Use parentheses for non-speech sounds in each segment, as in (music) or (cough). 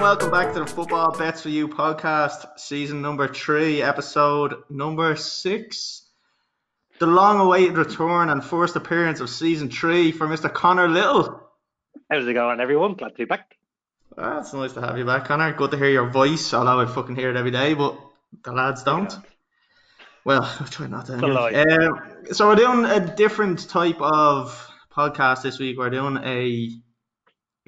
Everyone. Welcome back to the Football Bets for You podcast, season number three, episode number six. The long-awaited return and first appearance of season three for Mr. Connor Little. How's it going, everyone? Glad to be back. Ah, it's nice to have you back, Connor. Good to hear your voice, although I fucking hear it every day, but the lads don't. Well, (laughs) I try not to. Um, so we're doing a different type of podcast this week. We're doing a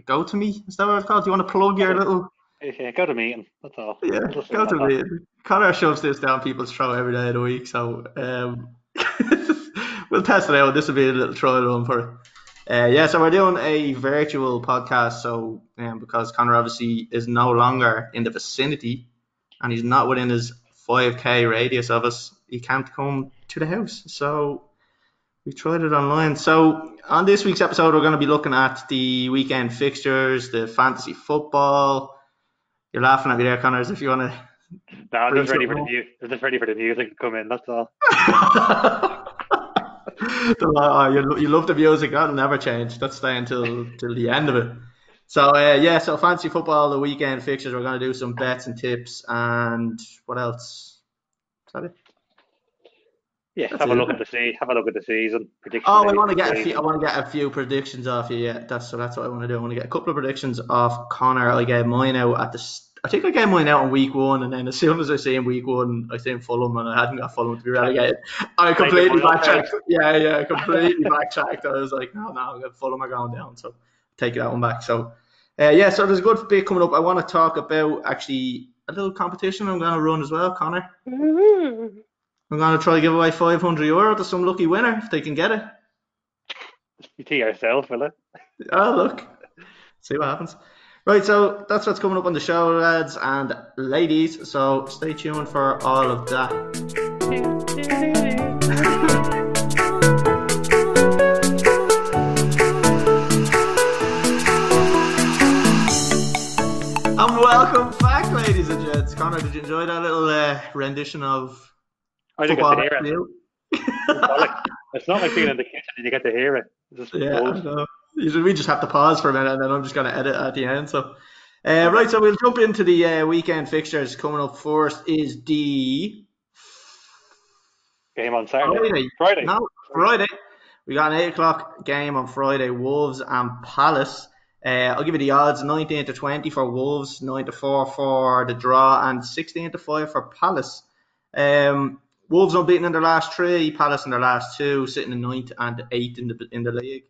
go to me. Is that what it's called? Do you want to plug your little? Yeah, GoToMeeting. That's all. Yeah, GoToMeeting. Connor shoves this down people's throat every day of the week, so um, (laughs) we'll test it out. This will be a little trial run for it. Uh, yeah, so we're doing a virtual podcast. So um, because Connor obviously is no longer in the vicinity, and he's not within his 5k radius of us, he can't come to the house. So we tried it online. So on this week's episode, we're going to be looking at the weekend fixtures, the fantasy football. You're laughing at me there, Connors. If you want to. No, I'm just ready for the music. Just ready for the music to come in. That's all. (laughs) oh, you, you love the music. That'll never change. That's staying till till the end of it. So uh, yeah, so fantasy football, the weekend fixtures. We're going to do some bets and tips, and what else? Is that it? Yeah, that's have it. a look at the see, have a look at the season predictions. Oh, I want to get a few. I want to get a few predictions off you. Yeah, that's so. That's what I want to do. I want to get a couple of predictions off Connor. I gave mine out at the. I think I gave mine out in week one, and then as soon as I see him week one, I see him Fulham, and I hadn't got Fulham to be relegated. I completely backtracked. Yeah, yeah, completely backtracked. I was like, no, no, Fulham are going down, so take that one back. So, uh, yeah, so there's a good bit coming up. I want to talk about actually a little competition I'm going to run as well, Connor. Mm-hmm. I'm going to try to give away 500 euro to some lucky winner if they can get it. You (laughs) to yourself, will it? Oh, look. See what happens. Right, so that's what's coming up on the show, lads and ladies. So stay tuned for all of that. (laughs) and welcome back, ladies and gents. Connor, did you enjoy that little uh, rendition of I get to hear it. it's, not like, (laughs) it's not like being in the kitchen and you get to hear it. Just yeah, we just have to pause for a minute and then I'm just going to edit at the end. So, uh, right, so we'll jump into the uh, weekend fixtures. Coming up first is the game on Saturday. Friday. Friday. No, Friday. We got an 8 o'clock game on Friday Wolves and Palace. Uh, I'll give you the odds 19 to 20 for Wolves, 9 to 4 for the draw, and 16 to 5 for Palace. Um, Wolves unbeaten in their last three, Palace in their last two, sitting in ninth and eighth in the in the league.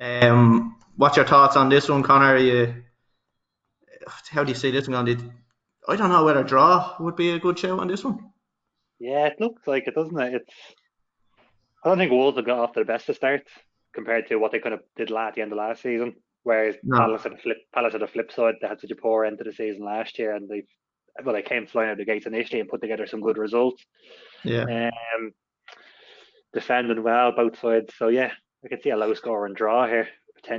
Um, what's your thoughts on this one, Connor? You, how do you see this one? I don't know whether a draw would be a good show on this one. Yeah, it looks like it, doesn't it? It's. I don't think Wolves have got off to the best of starts compared to what they kind of did at the end of last season. Whereas no. Palace had a flip, Palace had a flip side. They had such a poor end to the season last year, and they well, they came flying out of the gates initially and put together some good results. Yeah. Um, defending well both sides. So yeah, I can see a low score and draw here.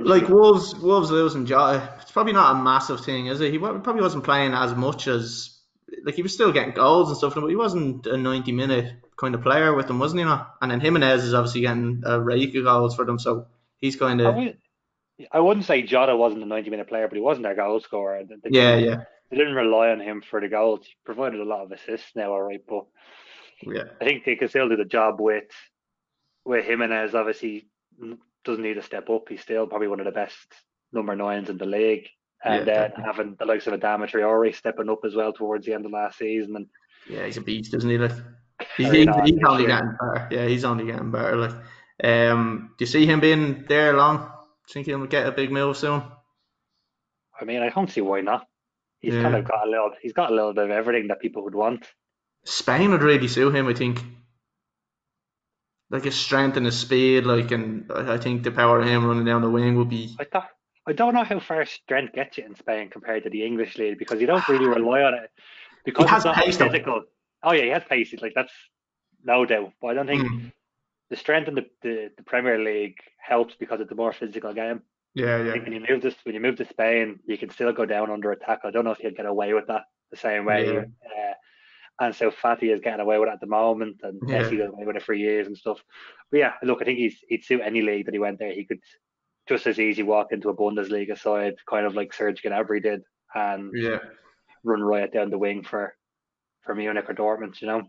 Like Wolves, Wolves losing Jota, it's probably not a massive thing, is it? He probably wasn't playing as much as like he was still getting goals and stuff, but he wasn't a ninety minute kind of player with them, wasn't he? Not? And then Jimenez is obviously getting a rake of goals for them, so he's kind of. I wouldn't say Jota wasn't a ninety minute player, but he wasn't their goal scorer. yeah, yeah. They didn't rely on him for the goals. He provided a lot of assists now, all right, but yeah, I think they can still do the job with with Jimenez. Obviously, doesn't need to step up. He's still probably one of the best number nines in the league, and yeah, then having the likes of Adama Traore stepping up as well towards the end of last season. And yeah, he's a beast, isn't he? Like he's, he's, he's only getting better. Yeah, he's only getting better. Like, um, do you see him being there long? Think he'll get a big move soon? I mean, I don't see why not. He's yeah. kind of got a little. He's got a little bit of everything that people would want. Spain would really suit him, I think. Like his strength and his speed, like, and I think the power of him running down the wing would be. I thought. I don't know how far strength gets you in Spain compared to the English league because you don't really (sighs) rely on it because he has it's not pace, physical. Though. Oh yeah, he has pace. Like that's no doubt. But I don't think mm. the strength in the, the, the Premier League helps because it's a more physical game. Yeah, yeah. When you move this, when you move to Spain, you can still go down under attack. I don't know if you'd get away with that the same way. Yeah. Uh, and so Fati is getting away with it at the moment, and yeah. Messi got away with it for years and stuff. But yeah, look, I think he's he'd suit any league that he went there. He could just as easy walk into a Bundesliga side, kind of like Serge Gnabry did, and yeah. run riot down the wing for for Munich or Dortmund. You know.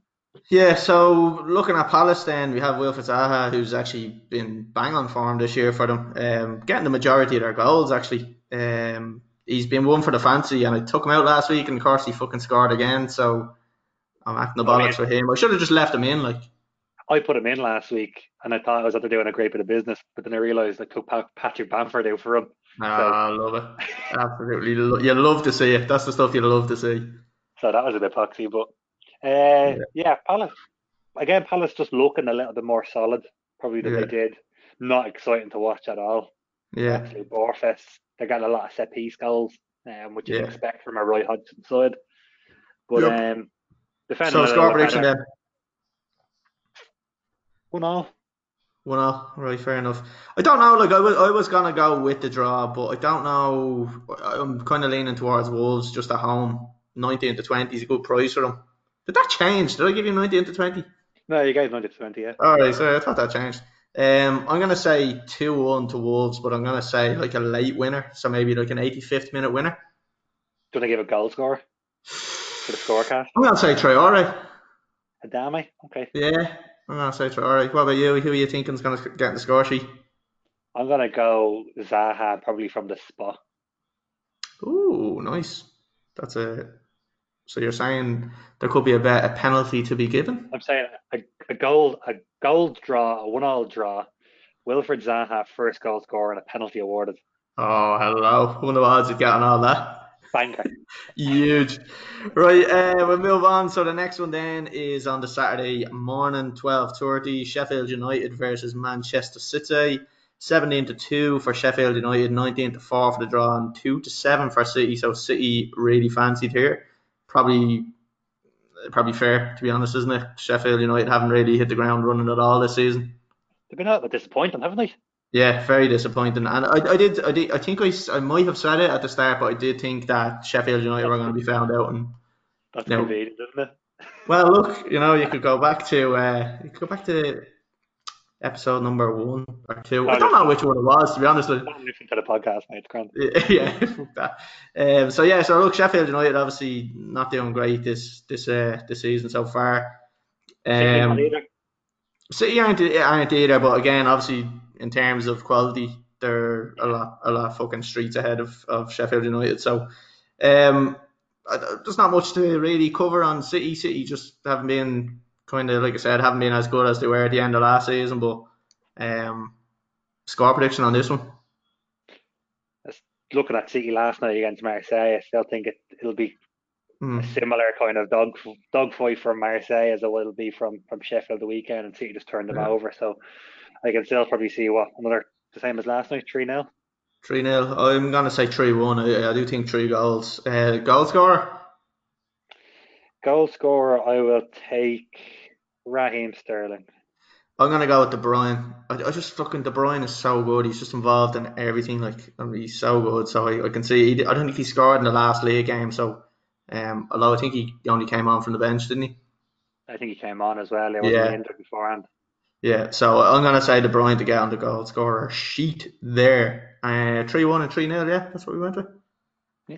Yeah, so looking at Palace, then we have Wilfried Zaha, who's actually been bang on form this year for them, um, getting the majority of their goals. Actually, um, he's been one for the fancy, and I took him out last week, and of course he fucking scored again. So I'm acting the bollocks for him. I should have just left him in, like. I put him in last week, and I thought I was after doing a great bit of business, but then I realised I took Patrick Bamford out for him. Ah, so. I love it. Absolutely, you love to see it. That's the stuff you love to see. So that was a bit poxy, but uh, yeah. yeah, Palace again. Palace just looking a little bit more solid, probably than yeah. they did. Not exciting to watch at all. Yeah, actually, Borfest. They're getting a lot of set piece goals, um, which you expect from a Roy Hodgson side. But yep. um, defending so score prediction then. One all. One all. Right, fair enough. I don't know. Like I was, I was gonna go with the draw, but I don't know. I'm kind of leaning towards Wolves just at home. 19 to 20 is a good price for them. Did that change? Did I give you 19 to 20? No, you gave 19 to 20, yeah. Alright, so I thought that changed. Um, I'm going to say 2 1 to Wolves, but I'm going to say like a late winner. So maybe like an 85th minute winner. Do you want to give a goal score (sighs) for the scorecast? I'm going to say Traore. Adama? Okay. Yeah, I'm going to say Traore. What about you? Who are you thinking is going to get the score sheet? I'm going to go Zaha probably from the spot. Ooh, nice. That's a so you're saying there could be a, bet, a penalty to be given? I'm saying a, a goal, a goal draw, a one-all draw. Wilfried Zaha first goal scorer and a penalty awarded. Oh, hello! One of the odds of getting all that. Banker. Huge. Right, uh, we'll move on. So the next one then is on the Saturday morning, twelve thirty. Sheffield United versus Manchester City. 17 to 2 for Sheffield United, 19 to 4 for the draw, and 2 to 7 for City. So City really fancied here probably probably fair to be honest, isn't it? Sheffield United haven't really hit the ground running at all this season. They've been a bit disappointing, haven't they? Yeah, very disappointing. And I, I did, I did, I think I, I might have said it at the start, but I did think that Sheffield United were going to be found out. And that's you know, convenient, isn't it? (laughs) Well, look, you know, you could go back to, uh, you could go back to episode number one or two. I don't know which one it was, to be honest. I'm listening to the podcast, mate. (laughs) Yeah, um, so yeah, so look, Sheffield United obviously not doing great this this uh, this season so far. Um, City aren't aren't either, but again, obviously in terms of quality, they're a lot a lot fucking streets ahead of, of Sheffield United. So um, there's not much to really cover on City. City just haven't been kind of like I said, haven't been as good as they were at the end of last season. But um, score prediction on this one. Looking at City last night against Marseille, I still think it, it'll be mm. a similar kind of dog dog fight from Marseille as it will be from from Sheffield the weekend, and City just turned them yeah. over. So I can still probably see what another the same as last night, three 0 Three 0 I'm gonna say three one. I, I do think three goals. Uh, goal scorer. Goal scorer, I will take Raheem Sterling. I'm gonna go with De Bruyne. I, I just fucking De Bruyne is so good. He's just involved in everything. Like I mean, he's so good. So I, I can see. He, I don't think he scored in the last league game. So um, although I think he only came on from the bench, didn't he? I think he came on as well. He wasn't yeah. injured beforehand. Yeah, so I'm gonna say De Bruyne to get on the goal scorer sheet there. Uh, three one and three 0 Yeah, that's what we went with. Yeah.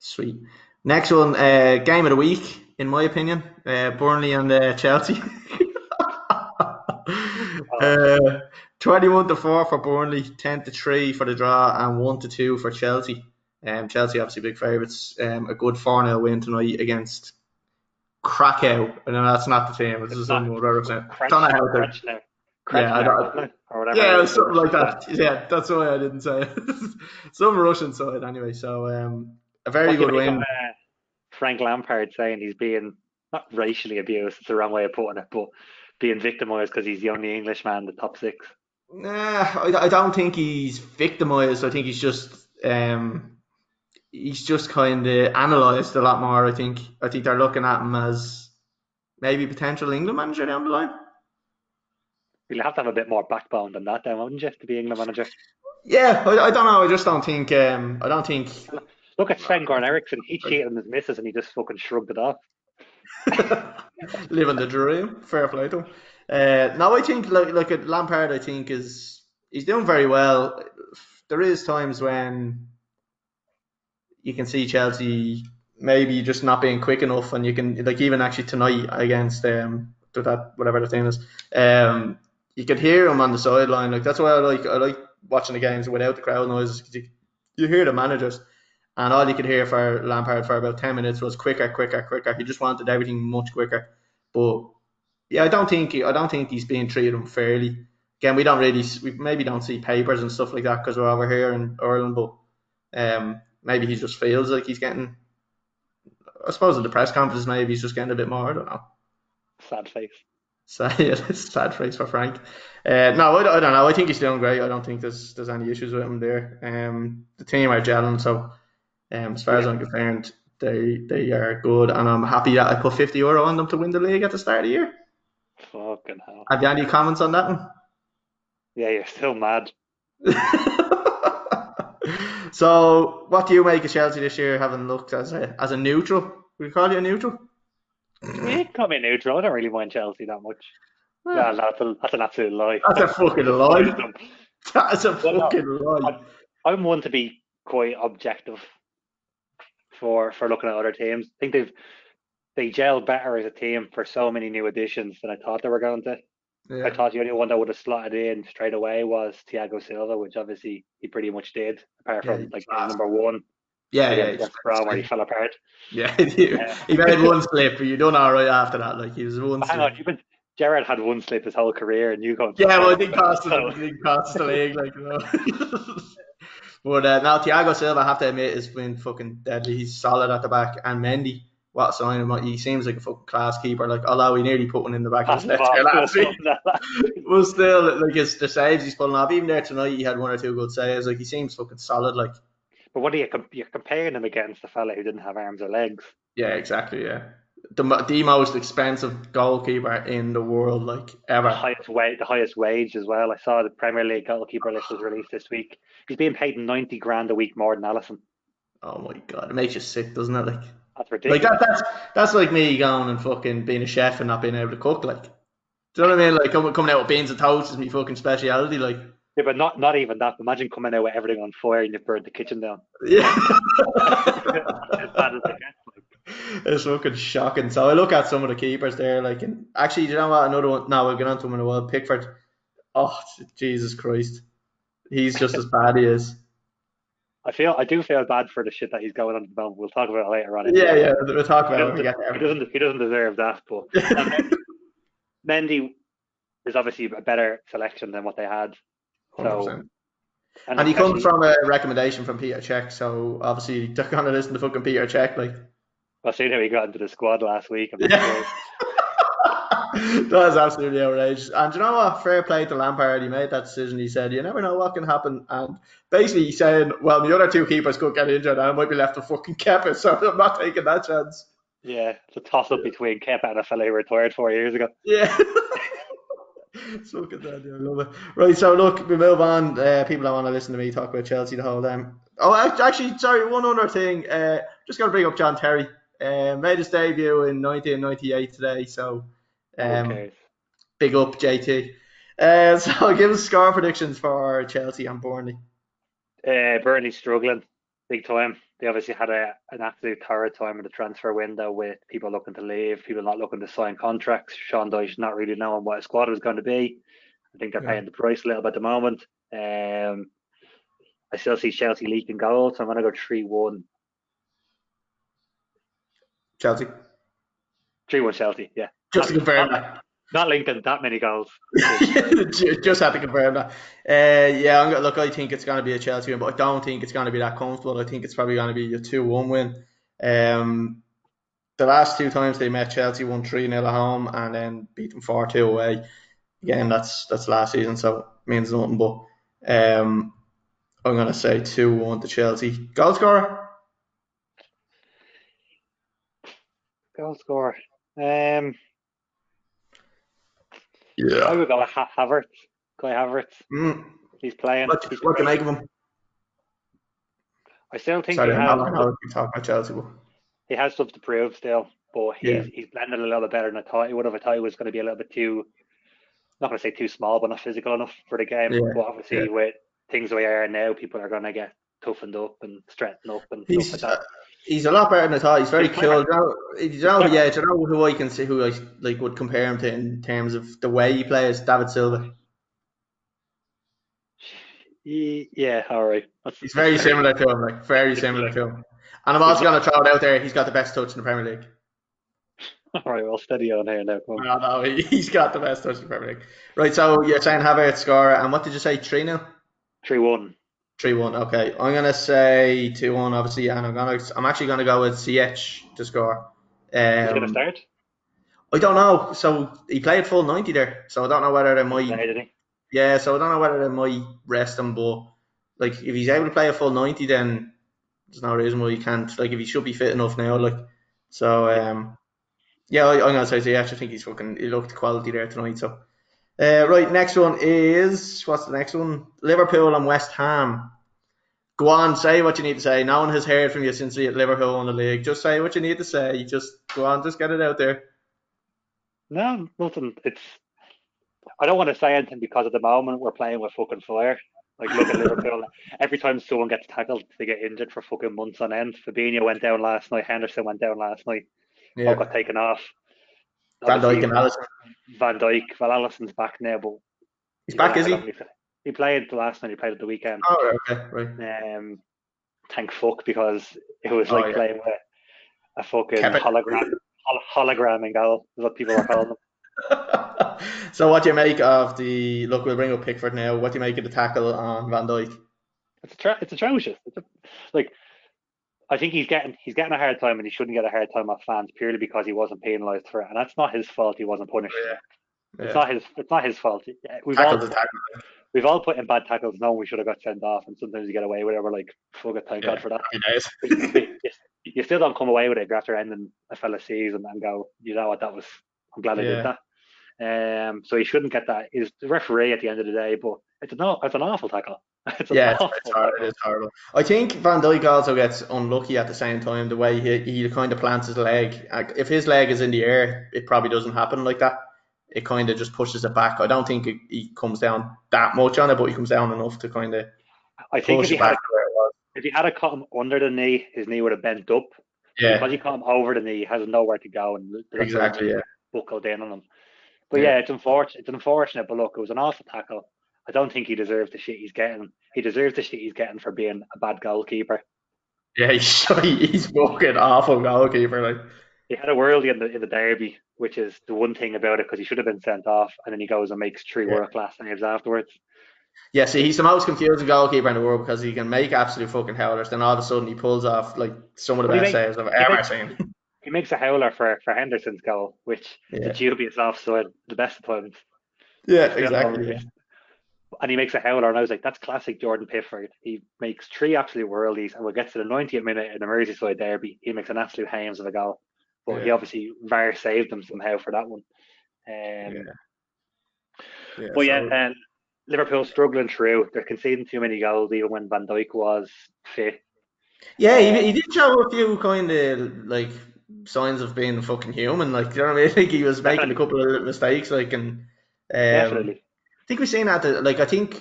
Sweet. Next one, uh, game of the week in my opinion. Uh, Burnley and uh, Chelsea. (laughs) uh, 21 to 4 for Burnley, 10 to 3 for the draw, and 1 to 2 for Chelsea. Um, Chelsea obviously big favourites. Um, a good 4 0 win tonight against Krakow. I know that's not the team, it's, it's some other percent. Don't know how they're. Yeah, I don't, yeah, something like that. Yeah, that's why I didn't say it. (laughs) Some Russian side, anyway. So, um, a very good win. Of, uh, Frank Lampard saying he's being not racially abused, it's the wrong way of putting it, but being victimised because he's the only Englishman in the top six. Nah, I, I don't think he's victimised. I think he's just um, he's just kind of analysed a lot more. I think I think they're looking at him as maybe potential England manager down the line. You'll have to have a bit more backbone than that, then, wouldn't you, to be England manager? Yeah, I, I don't know. I just don't think. Um, I don't think. Look at Sven Goran Eriksson. He cheated on his missus and he just fucking shrugged it off. (laughs) Living the dream. Fair play to him. Uh, now I think like like at Lampard, I think is he's doing very well. There is times when you can see Chelsea maybe just not being quick enough, and you can like even actually tonight against um that whatever the thing is, um you could hear him on the sideline. Like that's why I like I like watching the games without the crowd noises. You, you hear the managers, and all you could hear for Lampard for about ten minutes was quicker, quicker, quicker. He just wanted everything much quicker. But yeah, I don't think I don't think he's being treated unfairly. Again, we don't really we maybe don't see papers and stuff like that because we're over here in Ireland, but um, maybe he just feels like he's getting. I suppose in the press conference, maybe he's just getting a bit more. I don't know. Sad face. (laughs) So yeah, it's sad face for Frank. Uh, no, I, I, don't know. I think he's doing great. I don't think there's there's any issues with him there. Um, the team are gelling, so um, as far yeah. as I'm concerned, they they are good, and I'm happy that I put 50 euro on them to win the league at the start of the year. Fucking hell. Have you any comments on that one? Yeah, you're still mad. (laughs) so, what do you make of Chelsea this year, having looked as a as a neutral? We call you a neutral? You call me neutral. I don't really mind Chelsea that much. Yeah, that's, a, that's an absolute lie. That's a fucking (laughs) lie. That's a fucking lie. I'm one to be quite objective for for looking at other teams. I think they've they gel better as a team for so many new additions than I thought they were going to. Yeah. I thought the only one that would have slotted in straight away was Thiago Silva, which obviously he pretty much did, apart from yeah, like number one. Yeah, yeah, yeah Brown where he fell apart. Yeah, he, uh, he made one slip, but you done all right after that. Like he was (laughs) one. Hang slip. on, Gerrard had one slip his whole career, and you go. Yeah, well, (laughs) it didn't cost. It didn't cost the (laughs) league, like you know. but uh, now Thiago Silva, I have to admit, has been fucking deadly. He's solid at the back, and Mendy what sign him. He seems like a fucking class keeper. Like although he nearly put one in the back of his net last week, (laughs) but still like his the saves he's pulling off. Even there tonight, he had one or two good saves. Like he seems fucking solid. Like. But what are you you're comparing him against the fella who didn't have arms or legs? Yeah, exactly. Yeah. The, the most expensive goalkeeper in the world, like ever. The highest wage, the highest wage as well. I saw the Premier League goalkeeper list was released this week. He's being paid ninety grand a week more than Alisson. Oh my god, it makes you sick, doesn't it? Like that's ridiculous. Like that, that's that's like me going and fucking being a chef and not being able to cook. Like, do you know what I mean? Like coming coming out with beans and toast is my fucking speciality. Like, yeah, but not not even that. Imagine coming out with everything on fire and you burned the kitchen down. (laughs) Yeah. It's fucking shocking. So I look at some of the keepers there, like, and actually, you know what? Another one. Now we'll get on to him in a while. Pickford. Oh, Jesus Christ. He's just as bad he is. I feel I do feel bad for the shit that he's going on at the moment. We'll talk about it later on. Yeah, yeah, we'll talk about it we get there. He doesn't, he doesn't deserve that, but (laughs) um, Mendy is obviously a better selection than what they had. So, and, and he comes from a recommendation from Petr Cech, so obviously (laughs) they're gonna listen to fucking Petr Cech like. I've seen how he got into the squad last week. yeah. (laughs) (laughs) that is absolutely outrageous. And you know what? Fair play to Lampard. He made that decision. He said, "You never know what can happen." And basically, he said, "Well, the other two keepers could get injured, and I might be left to fucking Kepa, (laughs) so I'm not taking that chance." Yeah, it's a toss up between Kepa and a fellow who retired four years ago. Yeah. so good, that, yeah, I love it. Right, so look, we move on. Uh, people don't want to listen to me talk about Chelsea the whole time. Oh, actually, sorry, one other thing. Uh, just going to bring up John Terry. Uh, made his debut in 1998 today, so um, okay. Big up, JT. Uh, (laughs) so give us score predictions for Chelsea and Burnley. Uh, Burnley struggling big time. They obviously had a, an absolute torrid time in the transfer window with people looking to leave, people not looking to sign contracts. Sean Dyche not really knowing what his squad was going to be. I think they're yeah. paying the price a little bit at the moment. Um, I still see Chelsea leaking goals, so I'm going to go 3 1. Chelsea? 3 1 Chelsea, yeah. Just to confirm that. Not linking that many goals. (laughs) Just had to confirm that. Uh, yeah, I'm, gonna, look, I think it's going to be a Chelsea win, but I don't think it's going to be that comfortable. I think it's probably going to be a 2 1 win. Um, the last two times they met Chelsea won 3 0 at home and then beat them 4 2 away. Again, that's that's last season, so it means nothing. But um, I'm going to say 2 1 to Chelsea. Goal scorer? Goal scorer. Um, yeah. I would go with Havertz. Kai Havertz. Mm. He's playing. What, he's what can make of him? I still think Sorry, he has, I you talk about Chelsea, but he has stuff to prove still. But he's yeah. he's blended a little bit better than I thought he would have. I thought he was going to be a little bit too, not going to say too small, but not physical enough for the game. Yeah. But obviously, yeah. with things the way they are now, people are going to get toughened up and straightened up and he's, stuff like that. He's a lot better than I thought. He's very he's cool. Know, you know, yeah, do you know who I can see who I like would compare him to in terms of the way he plays? David Silva. Yeah, all right. That's, he's very similar to him, like very similar to him. And I'm also going to throw it out there. He's got the best touch in the Premier League. (laughs) All right, well, steady on here now. No, no, he's got the best touch in the Premier League. Right, so you're saying Havertz score, and what did you say? Three 0 Three one. Three one. Okay, I'm gonna say two one. Obviously, and I'm gonna. I'm actually gonna go with Ch to score. Um, He's gonna start. I don't know. So he played full ninety there. So I don't know whether they might. Yeah, so I don't know whether they might rest him, but like if he's able to play a full ninety, then there's no reason why he can't. Like if he should be fit enough now, like so. Um, yeah, I, am gonna say. Yeah, I think he's fucking. He looked quality there tonight. So, uh, right, next one is what's the next one? Liverpool and West Ham. Go on, say what you need to say. No one has heard from you since Liverpool won the league. Just say what you need to say. You Just go on, just get it out there. No, nothing. It's. I don't want to say anything because at the moment we're playing with fucking fire. Like look at Liverpool. (laughs) Every time someone gets tackled, they get injured for fucking months on end. Fabinho went down last night. Henderson went down last night. Yeah. All got taken off. Van Dijk and Alisson. Van Dijk. Well, Alisson's back now, but he's back, is he? He played the last night. He played at the weekend. Oh, okay, right. Um, thank fuck because it was like oh, yeah. playing with a fucking hologram, hologram in goal. Is what people are calling them. (laughs) so what do you make of the look? We'll bring up Pickford now. What do you make of the tackle on Van Dijk? It's tra- it's atrocious. It's a, like I think he's getting he's getting a hard time, and he shouldn't get a hard time off fans purely because he wasn't penalised for it, and that's not his fault. He wasn't punished. Yeah. Yeah. It's not his. It's not his fault. We've all we've all put in bad tackles. No, we should have got sent off, and sometimes you get away with it. We're like, fuck it, thank yeah. God for that. you, you still don't come away with it after ending a fella's season and go, you know what, that was. I'm glad I did that. Um, so he shouldn't get that. He's the referee at the end of the day, but it's an it's an awful tackle. (laughs) It's yeah, it's, it's, hard, it is horrible. I think Van Dijk also gets unlucky at the same time. The way he he kind of plants his leg. If his leg is in the air, it probably doesn't happen like that. It kind of just pushes it back. I don't think it, he comes down that much on it, but he comes down enough to kind of. I think if he had if he had a cut him under the knee, his knee would have bent up. Yeah. Because he caught him over the knee, he has nowhere to go, and exactly yeah. buckled in on him. But yeah, yeah it's unfortunate. It's unfortunate, but look, it was an awful tackle. I don't think he deserves the shit he's getting. He deserves the shit he's getting for being a bad goalkeeper. Yeah, he's (laughs) he's fucking awful goalkeeper. Like he had a worldie in the in the derby, which is the one thing about it because he should have been sent off, and then he goes and makes three yeah. world class saves afterwards. Yeah, see, he's the most confusing goalkeeper in the world because he can make absolute fucking howlers. Then all of a sudden he pulls off like some of the best saves I've ever makes, seen. (laughs) He makes a howler for, for Henderson's goal, which yeah. the dubious offside, the best opponent. Yeah, exactly. Yeah. And he makes a howler, and I was like, that's classic Jordan Pickford. He makes three absolute worldies, and we'll get to the 90th minute in the Merseyside derby. He makes an absolute hams of a goal. But yeah. he obviously VAR saved him somehow for that one. Um, yeah. yeah. But yeah, and Liverpool struggling through. They're conceding too many goals, even when Van Dijk was fit. Yeah, he, he did show a few kind of like signs of being fucking human. Like, you know what I mean? (laughs) I think he was making a (laughs) couple of mistakes. Like, and um, definitely, think we've seen that. Like, I think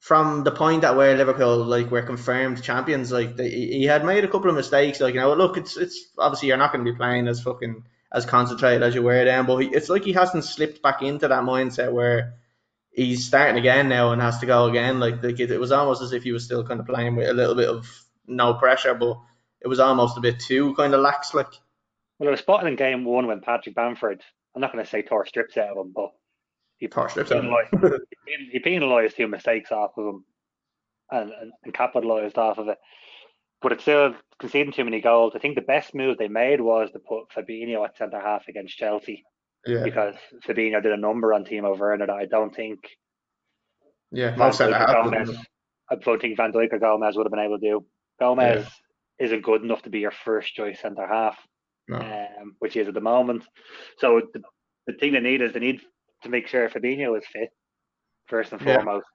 from the point that where Liverpool like were confirmed champions, like they, he had made a couple of mistakes. Like, you know, look, it's it's obviously you're not going to be playing as fucking as concentrated as you were then, but he, it's like he hasn't slipped back into that mindset where he's starting again now and has to go again. Like, like it, it was almost as if he was still kind of playing with a little bit of no pressure, but it was almost a bit too kind of lax. Like, well, I was spotting in game one when Patrick Bamford, I'm not going to say tore strips out of him, but he strips out he, he penalised two (laughs) mistakes off of him and, and, and capitalised off of it. But it's still conceding too many goals. I think the best move they made was to put Fabinho at centre half against Chelsea. Yeah. Because Fabinho did a number on Timo Werner that I don't think. Yeah, Van Dijk Gomez, I don't think Van Dijk or Gomez would have been able to do. Gomez yeah. isn't good enough to be your first choice centre half no. um, which is at the moment. So the, the thing they need is they need to make sure Fabinho is fit first and yeah. foremost.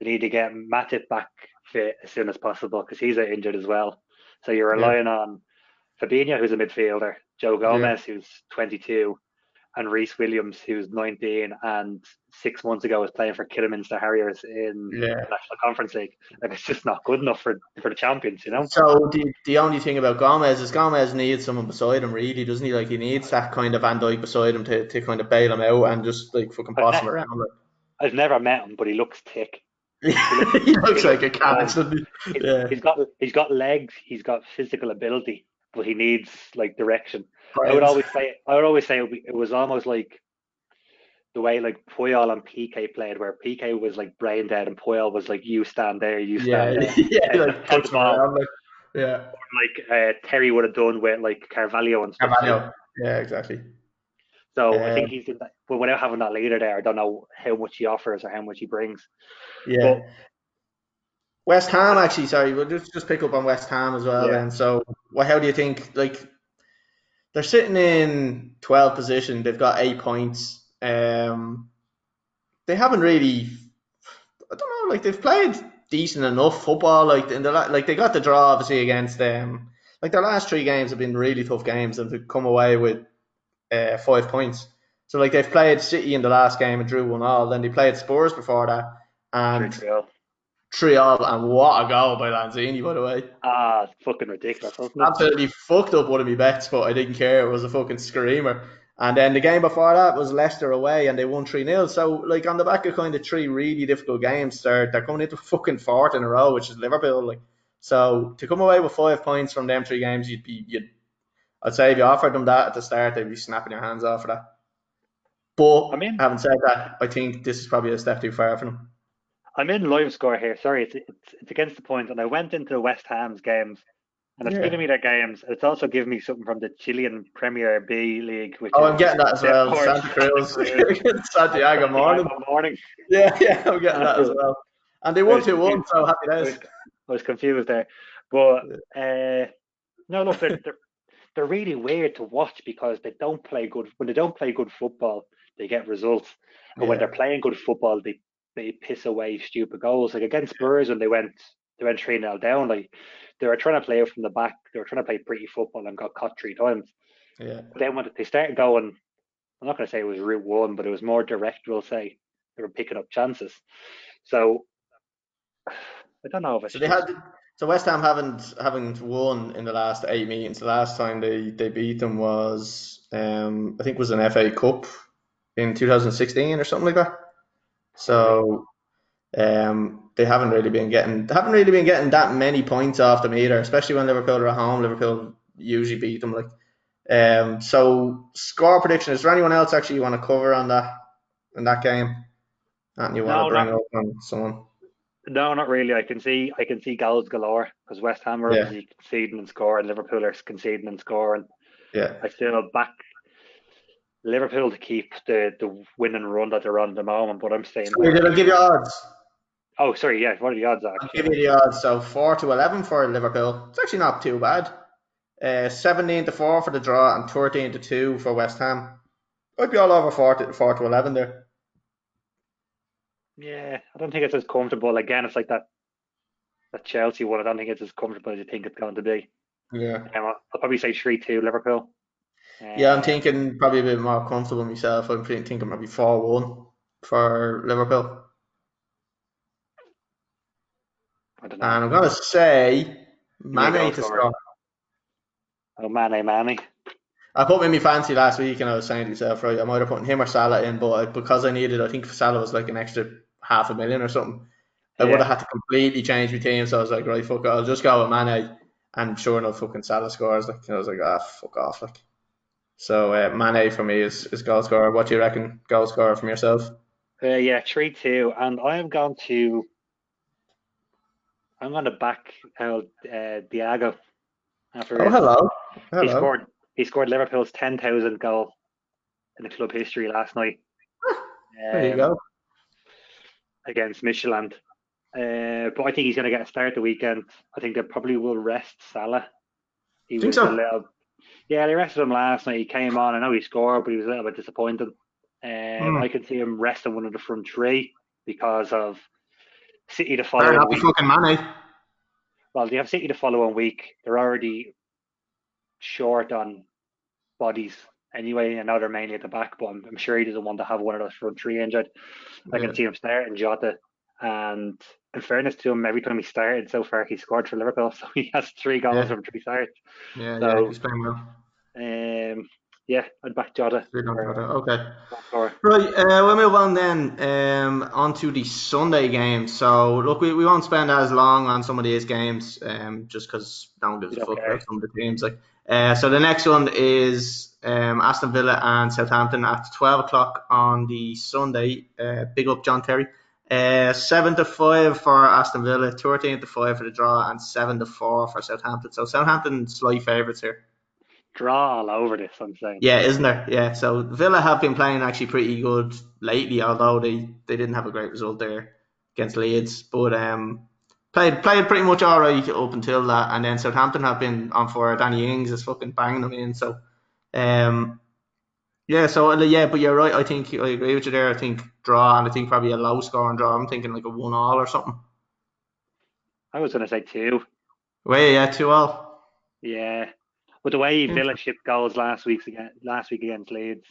They need to get Matip back fit as soon as possible because he's injured as well. So you're relying yeah. on Fabinho, who's a midfielder, Joe Gomez, yeah. who's 22, and Rhys Williams, who's 19 and six months ago was playing for Kidderminster Harriers in Yeah. the National Conference League. Like it's just not good enough for for the champions, you know. So the the only thing about Gomez is Gomez needs someone beside him, really, doesn't he? Like he needs that kind of Van Dijk beside him to, to kind of bail him out and just like fucking boss him around. I've never met him, but he looks thick. Like. (laughs) he looks like a cat, Yeah. He's got he's got legs, he's got physical ability, but he needs like direction. I would always say I would always say it, be- it was almost like the way like Puyol and Piqué played, where Piqué was like brain dead and Puyol was like you stand there, you yeah, stand (laughs) there. yeah, like Put puts him them all. like, yeah. Like uh, Terry would have done with like Carvalho and stuff. Carvalho. Yeah, exactly. So Yeah. I think he's in that, but without having that leader there, I don't know how much he offers or how much he brings. Yeah. But- West Ham, actually, sorry, we'll just, just pick up on West Ham as well. Yeah. Then, so, well, how do you think? Like, they're sitting in 12th position. They've got eight points. Um, they haven't really. I don't know. Like they've played decent enough football. Like in the like they got the draw obviously against them. Like their last three games have been really tough games, and to come away with uh, five points. So like they've played City in the last game and drew one all. Then they played Spurs before that, and. Three all. And what a goal by Lanzini, by the way. Ah, it's fucking ridiculous. Absolutely fucked up one of my bets, but I didn't care. It was a fucking screamer. And then the game before that was Leicester away, and they won 3 0. So, like, on the back of kind of three really difficult games, they're, they're coming into fucking fourth in a row, which is Liverpool. Like, so to come away with five points from them three games, you'd be, you'd, I'd say if you offered them that at the start, they'd be snapping their hands off for that. But I mean- having said that, I think this is probably a step too far for them. I'm in live score here. Sorry, it's, it's it's against the point, and I went into the West Ham's games, and it's Yeah. giving me their games. It's also giving me something from the Chilean Premier B League, which Oh, I'm getting that as well. Santa Cruz, (laughs) (laughs) Santiago morning. morning. Yeah, yeah, I'm getting that as well. And they won. 2 1, so happy I days. was, I was confused there, but uh, no, look, they're, they're they're really weird to watch because they don't play good. When they don't play good football, they get results, and when they're playing good football, they they piss away stupid goals. Like against Spurs when they went they went three 0 down, like they were trying to play out from the back. They were trying to play pretty football and got caught three times. Yeah. But then when they started going, I'm not going to say it was route one, but it was more direct. We'll say they were picking up chances. So I don't know if it's So they had so West Ham haven't haven't won in the last eight meetings. The last time they, they beat them was um I think it was an FA Cup in 2016 or something like that. So um they haven't really been getting they haven't really been getting that many points off them either, especially when Liverpool are at home. Liverpool usually beat them like um so score prediction. Is there anyone else actually you want to cover on that in that game? And you want No, to bring not- up on someone? No, not really. I can see I can see goals galore because West Ham are Yeah. conceding and scoring. Liverpool are conceding and scoring. Yeah. I still back Liverpool to keep the the winning run that they're on at the moment, but I'm saying. Wait, did I give you odds? Oh, sorry. Yeah, what are the odds I'll actually? give you the odds. So four to eleven for Liverpool. It's actually not too bad. Uh, seventeen to four for the draw and thirteen to two for West Ham. I'd be all over four to four to eleven there. Yeah, I don't think it's as comfortable. Again, it's like that that Chelsea one. I don't think it's as comfortable as you think it's going to be. Yeah. Um, I'll, I'll probably say three two Liverpool. Yeah, I'm Uh, thinking probably a bit more comfortable myself. I'm think- thinking maybe four one for Liverpool. I don't know. And I'm gonna say Mane to score. oh, Mane, Mane. I put him in my fancy last week, and I was saying to myself, right, I might have put him or Salah in, but I, because I needed, I think Salah was like an extra half a million or something. I would have had to completely change my team, so I was like, right, fuck it, I'll just go with Mane, and sure enough, fucking Salah scores. Like, I was like, ah, fuck off, like. So uh, Mane for me is is goal scorer. What do you reckon, goal scorer from yourself? Uh, yeah, three two, and I am going to. I'm going to back out uh, Diogo. After Oh, his- hello, he scored. He scored Liverpool's ten thousand goal in the club history last night. (laughs) There you um, go. against Michelin. Uh, but I think he's going to get a start the weekend. I think they probably will rest Salah. He Think was so? a little, yeah, they rested him last night. He came on. I know he scored, but he was a little bit disappointed. Um, Hmm. I can see him resting one of the front three because of City to Better follow. not be week. fucking Mane. Well, they have City to follow one week. They're already short on bodies anyway, and now they're mainly at the back. But I'm, I'm sure he doesn't want to have one of those front three injured. I yeah. can see him starting Jota, and in fairness to him, every time he started so far, he scored for Liverpool, (laughs) so he has three goals yeah. from three starts. Yeah, so, yeah, he's playing well. Um, yeah, I'd back Jota. Okay. Right, uh, we'll move on then um, onto the Sunday game. So, look, we, we won't spend as long on some of these games um, just because no one gives a fuck about some of the teams. Like, uh, so the next one is um, Aston Villa and Southampton at 12 o'clock on the Sunday. Uh, big up John Terry. Uh, 7 to 5 for Aston Villa, 13 to 5 for the draw, and 7 to 4 for Southampton. So Southampton slight favourites here. Draw all over this, I'm saying. Yeah, isn't there? Yeah. So Villa have been playing actually pretty good lately, although they, they didn't have a great result there against Leeds. But um, played played pretty much all right up until that, and then Southampton have been on for Danny Ings is fucking banging them in. So um, yeah, so yeah, but you're right. I think I agree with you there. I think draw, and I think probably a low score and draw. I'm thinking like a one all or something. I was going to say two. Wait, yeah, two all. Yeah, but the way Villa shipped goals last week's again, last week against Leeds,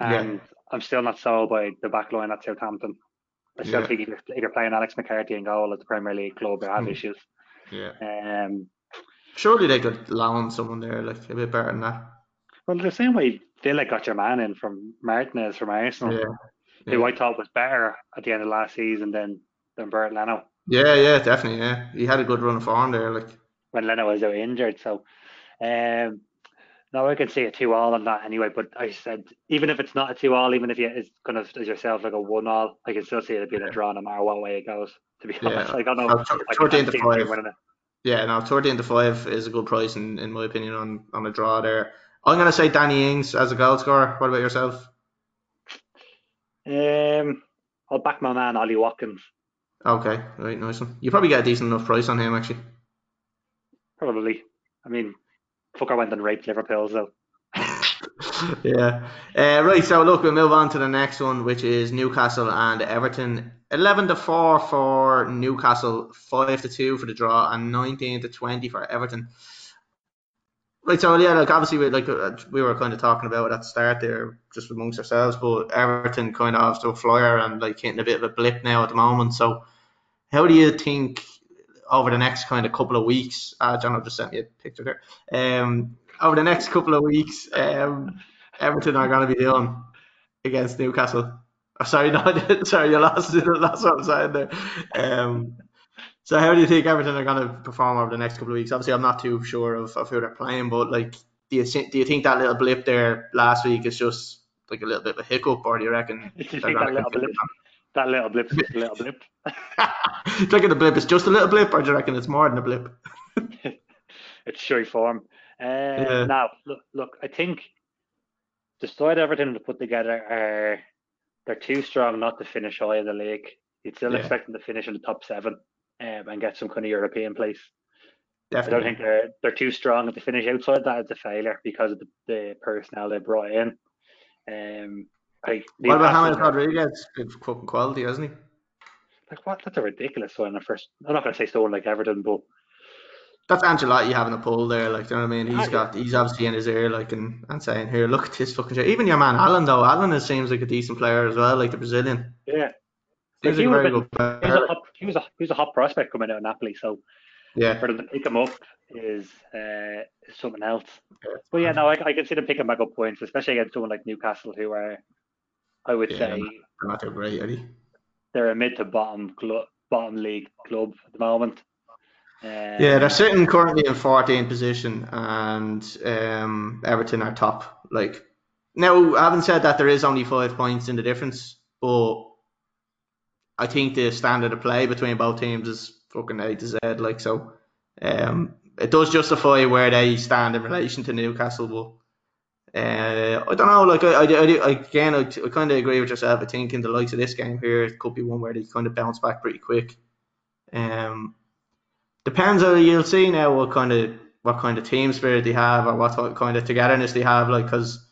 and yeah. I'm still not sold by the back line at Southampton. I still yeah. think if you're, if you're, playing Alex McCarthy in goal at the Premier League club, they have mm. issues. Yeah. Um. Surely they could loan someone there like a bit better than that. Well, the same way Villa got your man in from Martinez from Arsenal, yeah. who I thought was better at the end of last season than than Bernd Leno. Yeah, yeah, definitely. Yeah, he had a good run of form there. Like when Leno was out injured, so um, no, I can see a two all on that anyway. But I said even if it's not a two all, even if you it's kind of as yourself like a one all, I can still see it being a draw no matter what way it goes. To be (laughs) honest, like I don't know. Uh, t- to five. Yeah, no, thirteen to five is a good price in, in my opinion on on a draw there. I'm going to say Danny Ings as a goal scorer. What about yourself? Um, I'll back my man Ollie Watkins. Okay, right, nice one. You probably get a decent enough price on him, actually. Probably. I mean, fucker went and raped Liverpool, so. (laughs) yeah. Uh, right, so look, we'll move on to the next one, which is Newcastle and Everton. 11 to 4 for Newcastle, 5 to 2 for the draw, and 19 to 20 for Everton. Right, so yeah, like obviously we like uh, we were kind of talking about at the start there, just amongst ourselves, but Everton kind of off to a flyer and like hitting a bit of a blip now at the moment. So, how do you think over the next kind of couple of weeks? Uh, John, I've just sent you a picture there. Um, over the next couple of weeks, um, Everton are going to be doing against Newcastle. Oh, sorry, (laughs) no, sorry, you lost it. That's what I'm saying there. Um, so how do you think Everton are going to perform over the next couple of weeks? Obviously, I'm not too sure of, of who they're playing, but like, do you do you think that little blip there last week is just like a little bit of a hiccup, or do you reckon? That little blip? That little blip is just a little blip. (laughs) do you reckon the blip is just a little blip, or do you reckon it's more than a blip? (laughs) it's sure form. Uh, yeah. Now, look, look, I think the side Everton to put together are they're too strong not to finish high in the league. You'd still yeah. expect them to finish in the top seven um, and get some kind of European place. Definitely. I don't think they're they're too strong. They finish outside that, it's a failure because of the, the personnel they brought in. Um, like, what about James Rodriguez? Good fucking quality, hasn't he? Like what? That's a ridiculous one. First, I'm not going to say someone like Everton, but that's Ancelotti having a pull there. Like, you know what I mean? He's got, he's obviously in his ear, like, and, and saying, "Here, look at this fucking shit." Even your man Allan, though, Allan seems like a decent player as well, like the Brazilian. Yeah, He's a very good player. He was a, hot, he was a he was a hot prospect coming out of Napoli, so yeah, for them to pick him up is uh, something else. Yeah. But yeah, no, I, I can see them picking back up points, especially against someone like Newcastle, who are, I would yeah, say, they're not great, are they? They're a mid to bottom club, bottom league club at the moment. Um, yeah, they're sitting currently in 14th position, and um, Everton are top. Like now, I haven't said that there is only five points in the difference, but I think the standard of play between both teams is fucking A to Z. Like so, um, it does justify where they stand in relation to Newcastle. Uh, I don't know. Like I, I, I again, I, I kind of agree with yourself. I think in the likes of this game here, it could be one where they kind of bounce back pretty quick. Um, depends. on you'll see now what kind of what kind of team spirit they have or what kind of togetherness they have. Like because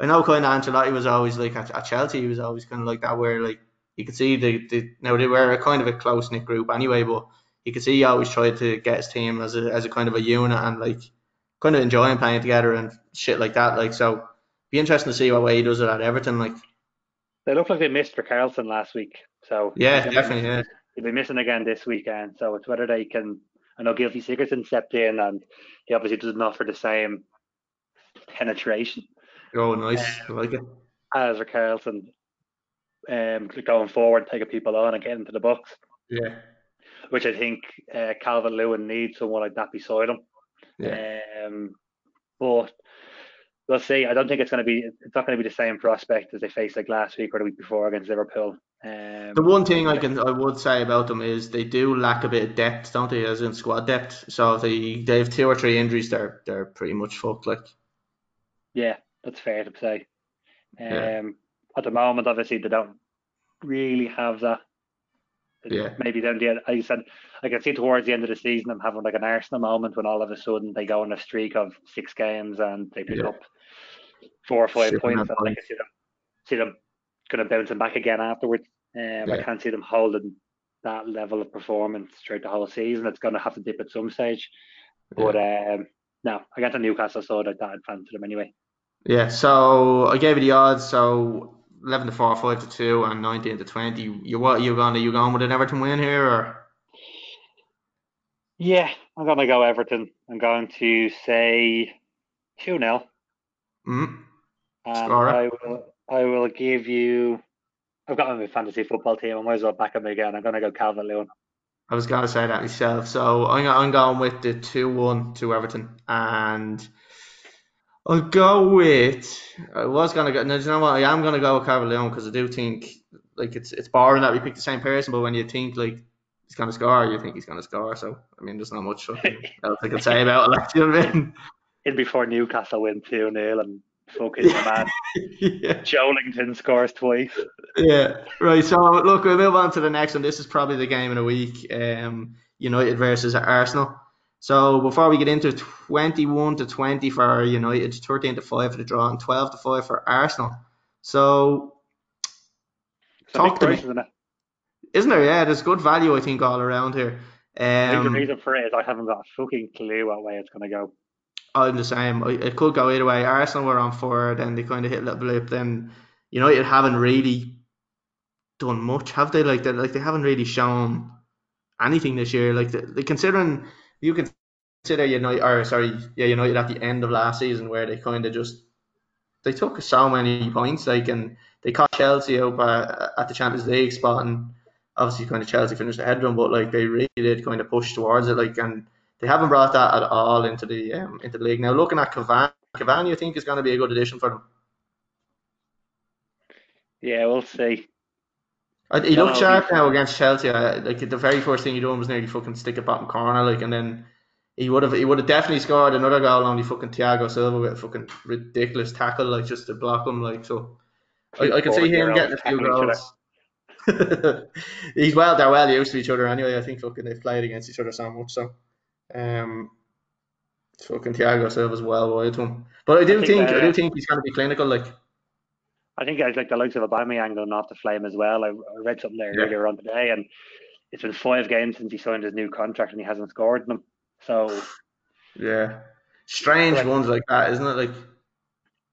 I know kind of Ancelotti was always like at, at Chelsea, he was always kind of like that where like you could see the, the now they were a kind of a close knit group anyway, but you could see he always tried to get his team as a as a kind of a unit and like kind of enjoying playing together and shit like that. Like so, be interesting to see what way he does it at Everton. Like they look like they missed Richarlison last week, so yeah, definitely. Yeah. He'll be missing again this weekend, so it's whether they can. I know Gylfi Sigurdsson stepped in, and he obviously doesn't offer the same penetration. Oh, nice! Um, I like it. As Richarlison, um, going forward, taking people on and getting into the box. Yeah. Which I think uh, Calvert Lewin needs someone like that beside him. Yeah. Um, but we'll see. I don't think it's going to be. It's not going to be the same prospect as they faced like last week or the week before against Liverpool. Um, the one thing I can I would say about them is they do lack a bit of depth, don't they, as in squad depth. So if they they have two or three injuries, they're they're pretty much fucked. Like. Yeah, that's fair to say. Um, yeah. At the moment, obviously, they don't really have that. Yeah. Maybe then the I said I can see towards the end of the season I'm having like an Arsenal moment when all of a sudden they go on a streak of six games and they pick yeah. up four or five points and I can see them see them kind of bouncing back again afterwards. Um, yeah. I can't see them holding that level of performance throughout the whole season. It's going to have to dip at some stage. But um, no, against the Newcastle, so that I'd fancy them anyway. Yeah, so I gave you the odds. So eleven to four, five to two, and nineteen to twenty. You what? You going? Are you going with an Everton win here, or? Yeah, I'm gonna go Everton. I'm going to say two 0 Mm. And I will. I will give you. I've got my fantasy football team. I might as well back them again. I'm gonna go Calvert Lewin. I was gonna say that myself. So I'm, I'm going with the two one to Everton, and I'll go with. I was gonna go. No, you know what? I am gonna go with Calvert because I do think like it's it's boring that we pick the same person, but when you think like he's gonna score, you think he's gonna score. So I mean, there's not much else I can say about it. Like, you know what I mean? (laughs) In before Newcastle win two 0 and fucking man. (laughs) yeah. Joelinton scores twice. Yeah, right. So look, we'll move on to the next one. This is probably the game of the week. Um, United versus Arsenal. So before we get into 21 to 20 for United, 13 to 5 for the draw, and 12 to 5 for Arsenal. So it's talk to me. Isn't, it? isn't there? Yeah, there's good value I think all around here. Um, the reason for it is I haven't got a fucking clue what way it's going to go. I'm the same. It could go either way. Arsenal were on four, then they kind of hit a little blip. Then United haven't really done much, have they? Like they like they haven't really shown anything this year. Like the, considering you can consider United, or sorry, yeah, United at the end of last season where they kind of just they took so many points, like and they caught Chelsea up at the Champions League spot, and obviously kind of Chelsea finished ahead of them, but like they really did kind of push towards it, like and they haven't brought that at all into the um, into the league. Now looking at Cavani, Cavani, I think is going to be a good addition for them. Yeah, we'll see. He looked sharp now against Chelsea. like the very first thing he done was nearly fucking stick a bottom corner, like, and then he would have he would have definitely scored another goal on the fucking Thiago Silva with a fucking ridiculous tackle, like just to block him, like so. I, I can see him getting a few goals. (laughs) He's well, they're well used to each other anyway. I think fucking they've played against each other so much, so um, fucking Thiago Silva's well wide to him, but I do I think, think uh, I do think he's going to be clinical, like. I think guys like the likes of Aubameyang going off the flame as well. I read something there yeah. earlier on today, and it's been five games since he signed his new contract, and he hasn't scored them. So, yeah, strange like, ones like that, isn't it? Like,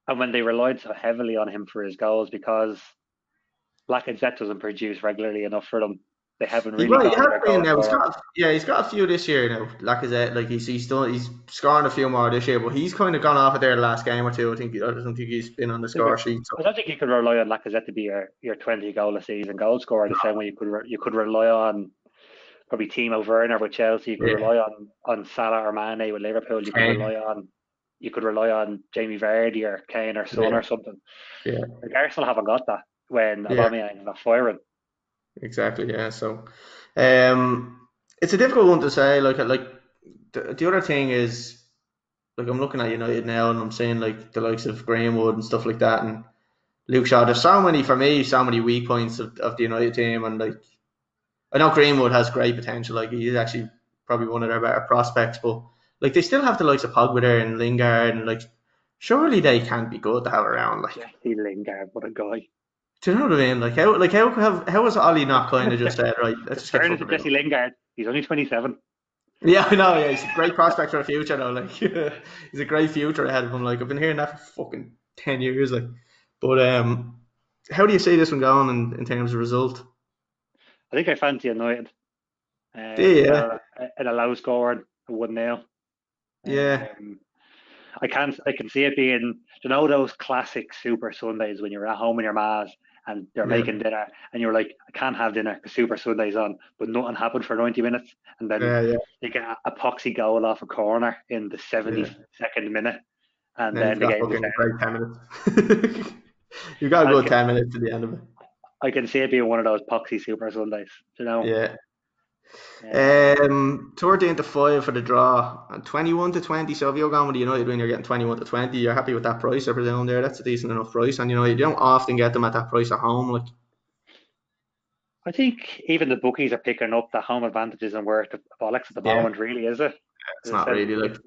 and when they relied so heavily on him for his goals because Lacazette doesn't produce regularly enough for them, they haven't really. Right, got been now. He's got, yeah, he's got a few this year now. Lacazette, like he's he's still he's scoring a few more this year, but he's kind of gone off of there the last game or two. I think I don't think he's been on the score sheet. So. I don't think you could rely on Lacazette to be your, your twenty goal a season goal scorer the same way you could re, you could rely on probably Timo Werner with Chelsea. You could yeah. rely on on Salah or Mane with Liverpool. You could Kane. rely on you could rely on Jamie Vardy or Kane or Son yeah. or something. Yeah, like Arsenal haven't got that when yeah. Aubameyang is not firing. Exactly. Yeah. So, um, it's a difficult one to say. Like, like the, the other thing is, like, I'm looking at United now, and I'm saying like the likes of Greenwood and stuff like that, and Luke Shaw. There's so many for me, so many weak points of, of the United team, and like, I know Greenwood has great potential. Like, he's actually probably one of their better prospects, but like they still have the likes of Pogba there and Lingard, and like, surely they can't be good to have around. Like, Jesse Lingard, what a guy. Do you know what I mean? Like how like how how, how was Ole not kind of just said right? Let's just Turn to Jesse Lingard. He's only twenty seven. Yeah, I know. Yeah, he's a great prospect for the future though. Like (laughs) he's a great future ahead of him. Like I've been hearing that for fucking ten years. Like, but um, how do you see this one going in, in terms of result? I think I fancy United. Uh, yeah. In a low scoring one nil. Yeah. Um, I can't. I can see it being. You know those classic Super Sundays when you're at home with your ma's and they're Yeah. making dinner, and you're like, I can't have dinner because Super Sunday's on, but nothing happened for 90 minutes, and then Yeah, yeah. they get a epoxy goal off a corner in the 72nd minute, and Then then the game great ten minutes. (laughs) you've got a good Okay. ten minutes to the end of it. I can see it being one of those epoxy Super Sundays. You know. Yeah. Uh, Um, 13 to 5 for the draw and 21 to 20. So if you're going with the United when you're getting 21 to 20, you're happy with that price, I presume. There, that's a decent enough price. And you know, you don't often get them at that price at home. Like, I think even the bookies are picking up the home advantages and worth the bollocks at the Yeah. moment. Really, is it? it's not really like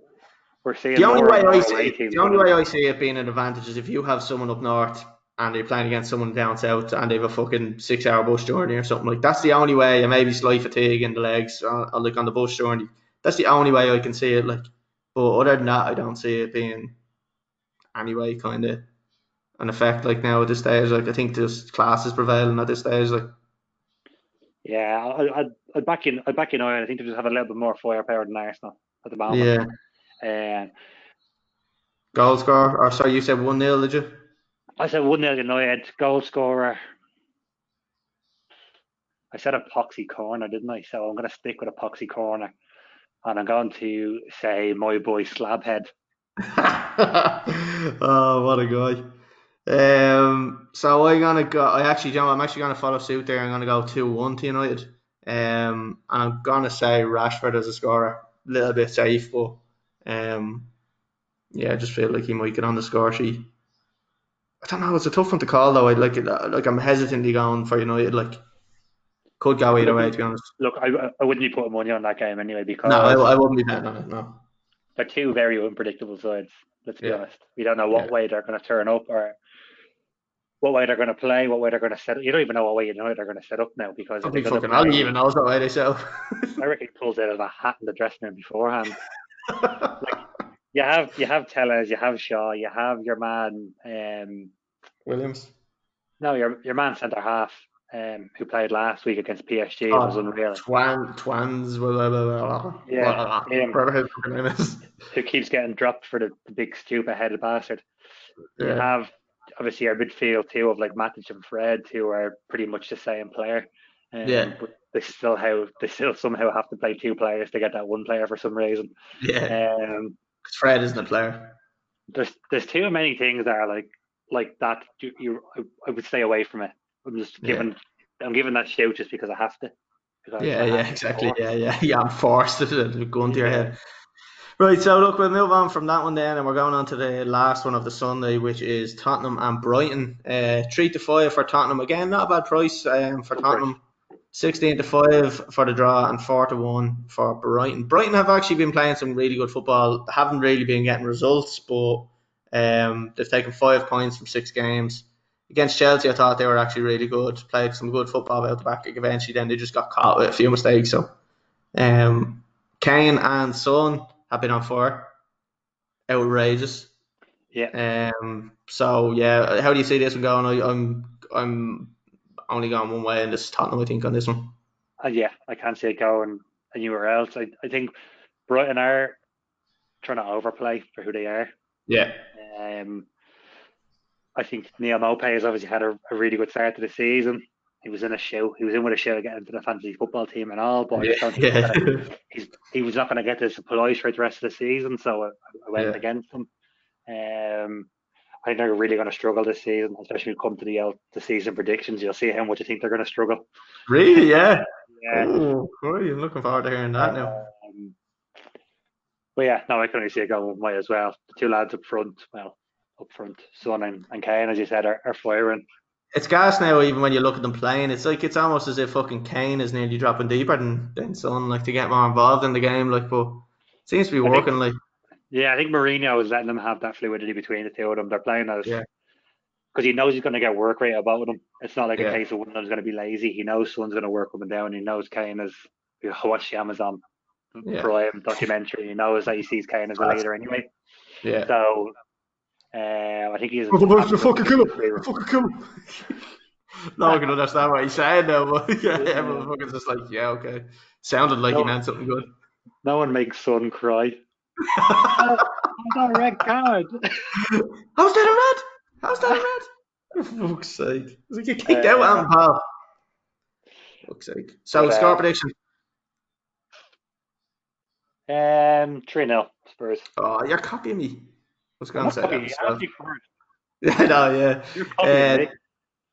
We're seeing the only way I see it, the only way I see it being an advantage is if you have someone up north and you're playing against someone down south and they have a fucking six hour bus journey or something like that's the only way and maybe slight fatigue in the legs or, or like on the bus journey. That's the only way I can see it. Like, but other than that, I don't see it being anyway kind of an effect like now at this stage. Like I think this class is prevailing at this stage. Like Yeah, I, I'd, I'd back in. I'd back in Ireland. I think they just have a little bit more firepower than Arsenal at the moment. yeah, Um, goal score or sorry, you said one 0 did you? I said one 0 United goal scorer. I said epoxy corner, didn't I? So I'm going to stick with epoxy corner, and I'm going to say my boy Slabhead. (laughs) oh, what a guy. Um, so I'm gonna go. I actually, John, I'm actually gonna follow suit there. I'm gonna go two one to United. Um, and I'm gonna say Rashford as a scorer. A little bit safe, but um, yeah, I just feel like he might get on the score sheet. I don't know. It's a tough one to call though. I like it. Uh, like I'm hesitantly going for United. Like could go either way. To be honest. Look, I, I wouldn't be putting money on that game anyway because No, I, I wouldn't be betting on it. No. they're two very unpredictable sides. Let's be Yeah. honest. We don't know what Yeah. way they're going to turn up or what way they're going to play, what way they're going to set up. You don't even know what way United are going to set up now because I think they're fucking even knows that way they sell. I reckon he pulls out of a hat in the dressing room beforehand. (laughs) You have you have Telles, you have Shaw, you have your man, um, Williams. no, your your man centre half, um, who played last week against PSG Oh, was unreal. Twan, Twans, blah, blah, blah. Yeah, Blah, blah, him. whatever his name is. (laughs) Who keeps getting dropped for the, the big stupid headed bastard. You Yeah. have obviously our midfield too of like Matic and Fred, who are pretty much the same player. Um, Yeah. But they still have they still somehow have to play two players to get that one player for some reason. Yeah. Um, 'Cause Fred isn't a player. there's there's too many things that are like like that. You, you I, I would stay away from it. I'm just Yeah. giving I'm giving that shout just because I have to. Yeah, I yeah, exactly. Yeah, yeah. (laughs) Yeah, I'm forced (laughs) to go into your head. Right, so look, we'll move on from that one then, and we're going on to the last one of the Sunday, which is Tottenham and Brighton. Uh, three to five for Tottenham again, not a bad price um, for Tottenham. Sixteen to five for the draw, and four to one for Brighton. Brighton have actually been playing some really good football. They haven't really been getting results, but um, they've taken five points from six games. Against Chelsea, I thought they were actually really good. Played some good football out the back. Eventually, then they just got caught with a few mistakes. So, um, Kane and Son have been on fire. Outrageous. Yeah. Um. So yeah, how do you see this one going? I, I'm I'm only gone one way, and this is Tottenham. I think on this one. Uh, yeah, I can't see it going anywhere else. I, I think Brighton are trying to overplay for who they are. Yeah. Um, I think Neal Maupay has obviously had a, a really good start to the season. He was in a show. He was in with a show to get into the fantasy football team and all, but I don't think Yeah. that he's, he was not going to get the supplies for the rest of the season, so I, I went Yeah. against him. Um, I think they're really going to struggle this season, especially when we come to the uh, the season predictions. You'll see how much you think they're going to struggle. really? Yeah. Yeah. Oh, boy, I'm looking forward to hearing that now. Um, but yeah, no, I can only see it going one way as well. The two lads up front, well, up front, Son and, and Kane, as you said, are, are firing. It's gas now. Even when you look at them playing, it's like it's almost as if fucking Kane is nearly dropping deeper than than Son, like to get more involved in the game. Like, but it seems to be working. Like, Yeah, I think Mourinho is letting them have that fluidity between the two of them. They're playing as Yeah. because he knows he's going to get work rate about them. It's not like Yeah. a case of one of them's going to be lazy. He knows someone's going to work up and down. He knows Kane is. You watch the Amazon Yeah. Prime documentary. He knows that he sees Kane as a leader anyway. yeah, So Uh, I think he's. the fucking him. Fucking him. no one can understand what he's saying now, but (laughs) yeah, yeah. everyone just like, yeah, okay. Sounded like no, he meant something good. No one makes Son cry. How's that a red card? How's that a red? How's that a red? (laughs) For fuck's sake. It's like you kicked uh, out, Alan Pal. Fuck's sake. So, but, score uh, prediction. Um, 3 0 Spurs. Oh, you're copying me. What's going to say that. So. (laughs) Yeah, I know, yeah. You're copying uh, me.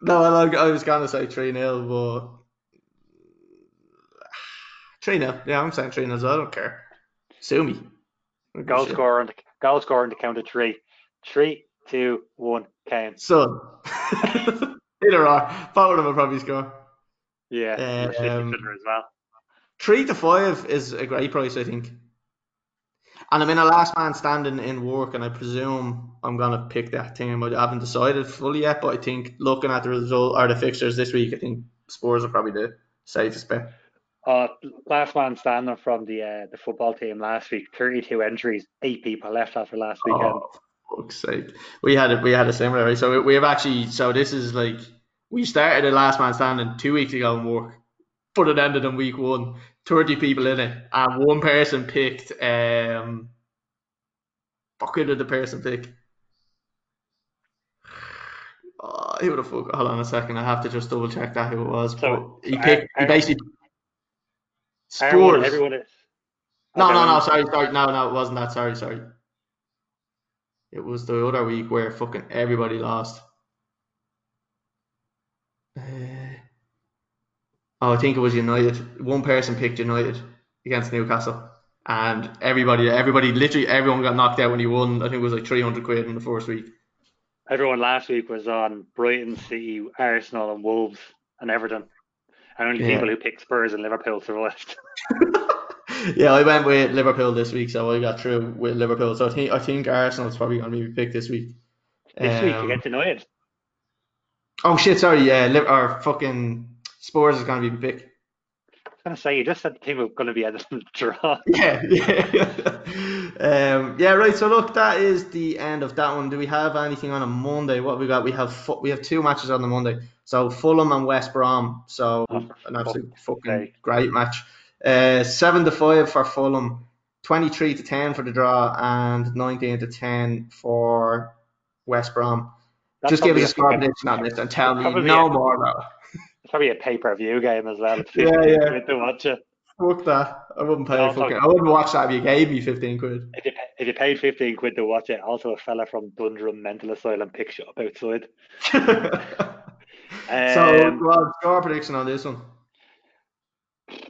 No, I was going to say 3 0, but. (sighs) 3 0. Yeah, I'm saying 3 0 as well. I don't care. Sue me. Goal scorer, on the, goal scorer on the count of three. Three, two, one, Kane. Son. (laughs) Either or. Both of them will probably score. Yeah, um, as well. Three to five is a great price, I think. And I'm in a last man standing in work, and I presume I'm gonna pick that team. I haven't decided fully yet, but I think looking at the result or the fixtures this week, I think Spurs are probably the safest bet. Uh, last man standing from the uh, the football team last week, 32 entries, eight people left after last weekend. Oh, fuck's sake. We had it. We had a similar. Right? So we have actually. So this is like we started the last man standing two weeks ago in work, but it ended in week one. 30 people in it, and one person picked. Um, fuck who did the person pick? (sighs) Oh, who would have fuck? Hold on a second. I have to just double check that who it was. So, but he picked. he basically. Spurs. Everyone is. No, no, no. Sorry, sorry. No, no, it wasn't that. Sorry, sorry. It was the other week where fucking everybody lost. Uh, Oh, I think it was United. One person picked United against Newcastle, and everybody, everybody, literally everyone got knocked out when he won. I think it was like three hundred quid in the first week. Everyone last week was on Brighton, City, Arsenal, and Wolves, and Everton, and only yeah. people who picked Spurs and Liverpool survived. (laughs) yeah, I went with Liverpool this week, so I got through with Liverpool. So I think I think Arsenal's probably going to be picked this week. This um, week against United. Oh shit! Sorry, yeah, or fucking Spurs is going to be big. I was going to say, you just said the team was going to be at a (laughs) draw. Yeah, yeah. (laughs) um, yeah, right. So look, that is the end of that one. Do we have anything on a Monday? What we got? We have we have two matches on the Monday. So Fulham and West Brom. So an absolute fucking great match. Uh, seven to five for Fulham, twenty three to ten for the draw, and nineteen to ten for West Brom. That's Just give us a score prediction on this and tell me no more about it. It's probably a pay per view game as well. (laughs) yeah, yeah. To watch it. Fuck that. I wouldn't pay. fucking, I wouldn't watch that if you gave me fifteen quid. If you, if you paid fifteen quid to watch it, also a fella from Dundrum Mental Asylum picks you up outside. (laughs) um, so, well, score prediction on this one.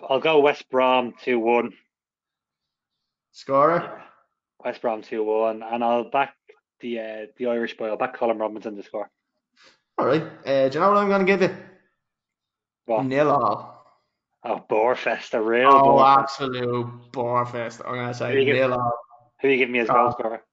I'll go West Brom two one. Scorer. West Brom two one, and I'll back the uh, the Irish boy. I'll back Callum Robinson to score. All right. Uh, do you know what I'm going to give you? What? Nil all. Oh, a real Oh, Borefest. absolute Borefest. I'm going to say nil give, all. Who are you giving me as goal scorer?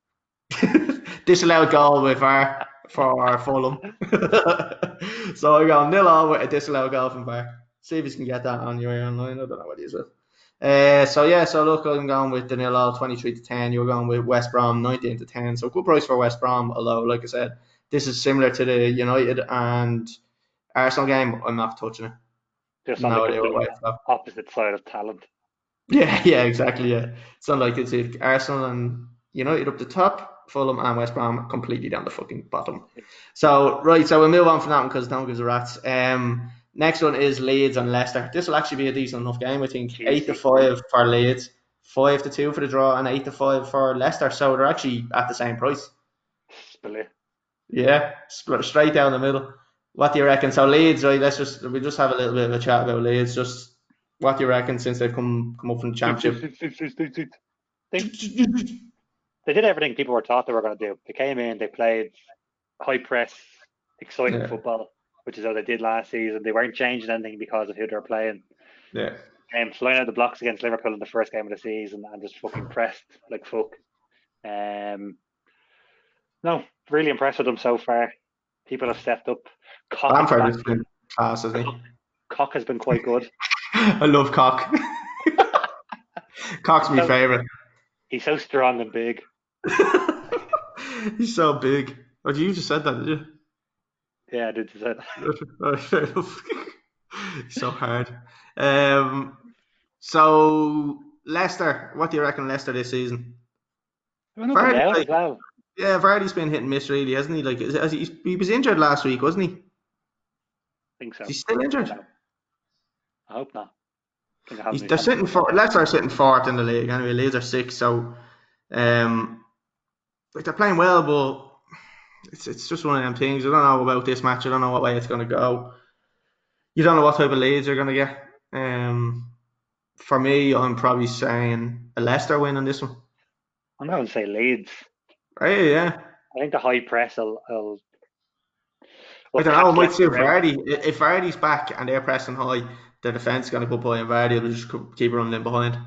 (laughs) disallowed goal with our for Fulham. (laughs) so I go nil all with a disallowed goal from VAR. See if you can get that on your online. I don't know what it is with. Uh, so yeah, so look, I'm going with the nil all 23 to 10. You're going with West Brom 19 to 10. So good price for West Brom. Although, like I said, this is similar to the United and Arsenal game. I'm not touching it. Just on no the opposite side of talent. Yeah, (laughs) yeah, exactly. Yeah, it's not like it's Arsenal and United up the top, Fulham and West Brom completely down the fucking bottom. So right, so we'll move on from that one because no one gives a rat's. Um, next one is Leeds and Leicester. This will actually be a decent enough game, I think. Eight to five for Leeds, five to two for the draw, and eight to five for Leicester. So they're actually at the same price. Brilliant. Yeah, split straight down the middle. What do you reckon? So Leeds, right? Let's just we just have a little bit of a chat about Leeds. Just what do you reckon since they've come come up from the championship? They, did everything people were taught they were going to do. They came in, they played high press, exciting yeah. football, which is how they did last season. They weren't changing anything because of who they were playing. Yeah. Um, flying out the blocks against Liverpool in the first game of the season and just fucking pressed like fuck. Um, no, really impressed with them so far. People have stepped up. Cock Bamford has been class, (laughs) hasn't he? Koch has been quite good. I love Koch. (laughs) Koch's my so, favourite. He's so strong and big. (laughs) He's so big. Oh, you just said that, did you? Yeah, I did just say that. fair enough. so hard. Um, so Leicester, what do you reckon Leicester this season? Vardy, like, well. Yeah, Vardy's been hit and miss, really, hasn't he? Like, has he, he was injured last week, wasn't he? I think so. He's still injured. I hope not. I they're sitting for Leicester are sitting fourth in the league anyway. Leeds are six, so um, like they're playing well, but it's it's just one of them things. I don't know about this match. I don't know what way it's going to go. You don't know what type of leads you're going to get. Um, for me, I'm probably saying a Leicester win on this one. I'm going to say Leeds. Right, yeah. I think the high press will. will, will I don't know. Might suit Vardy. If Vardy's back and they're pressing high, the defence is going to go by and Vardy will just keep running in behind.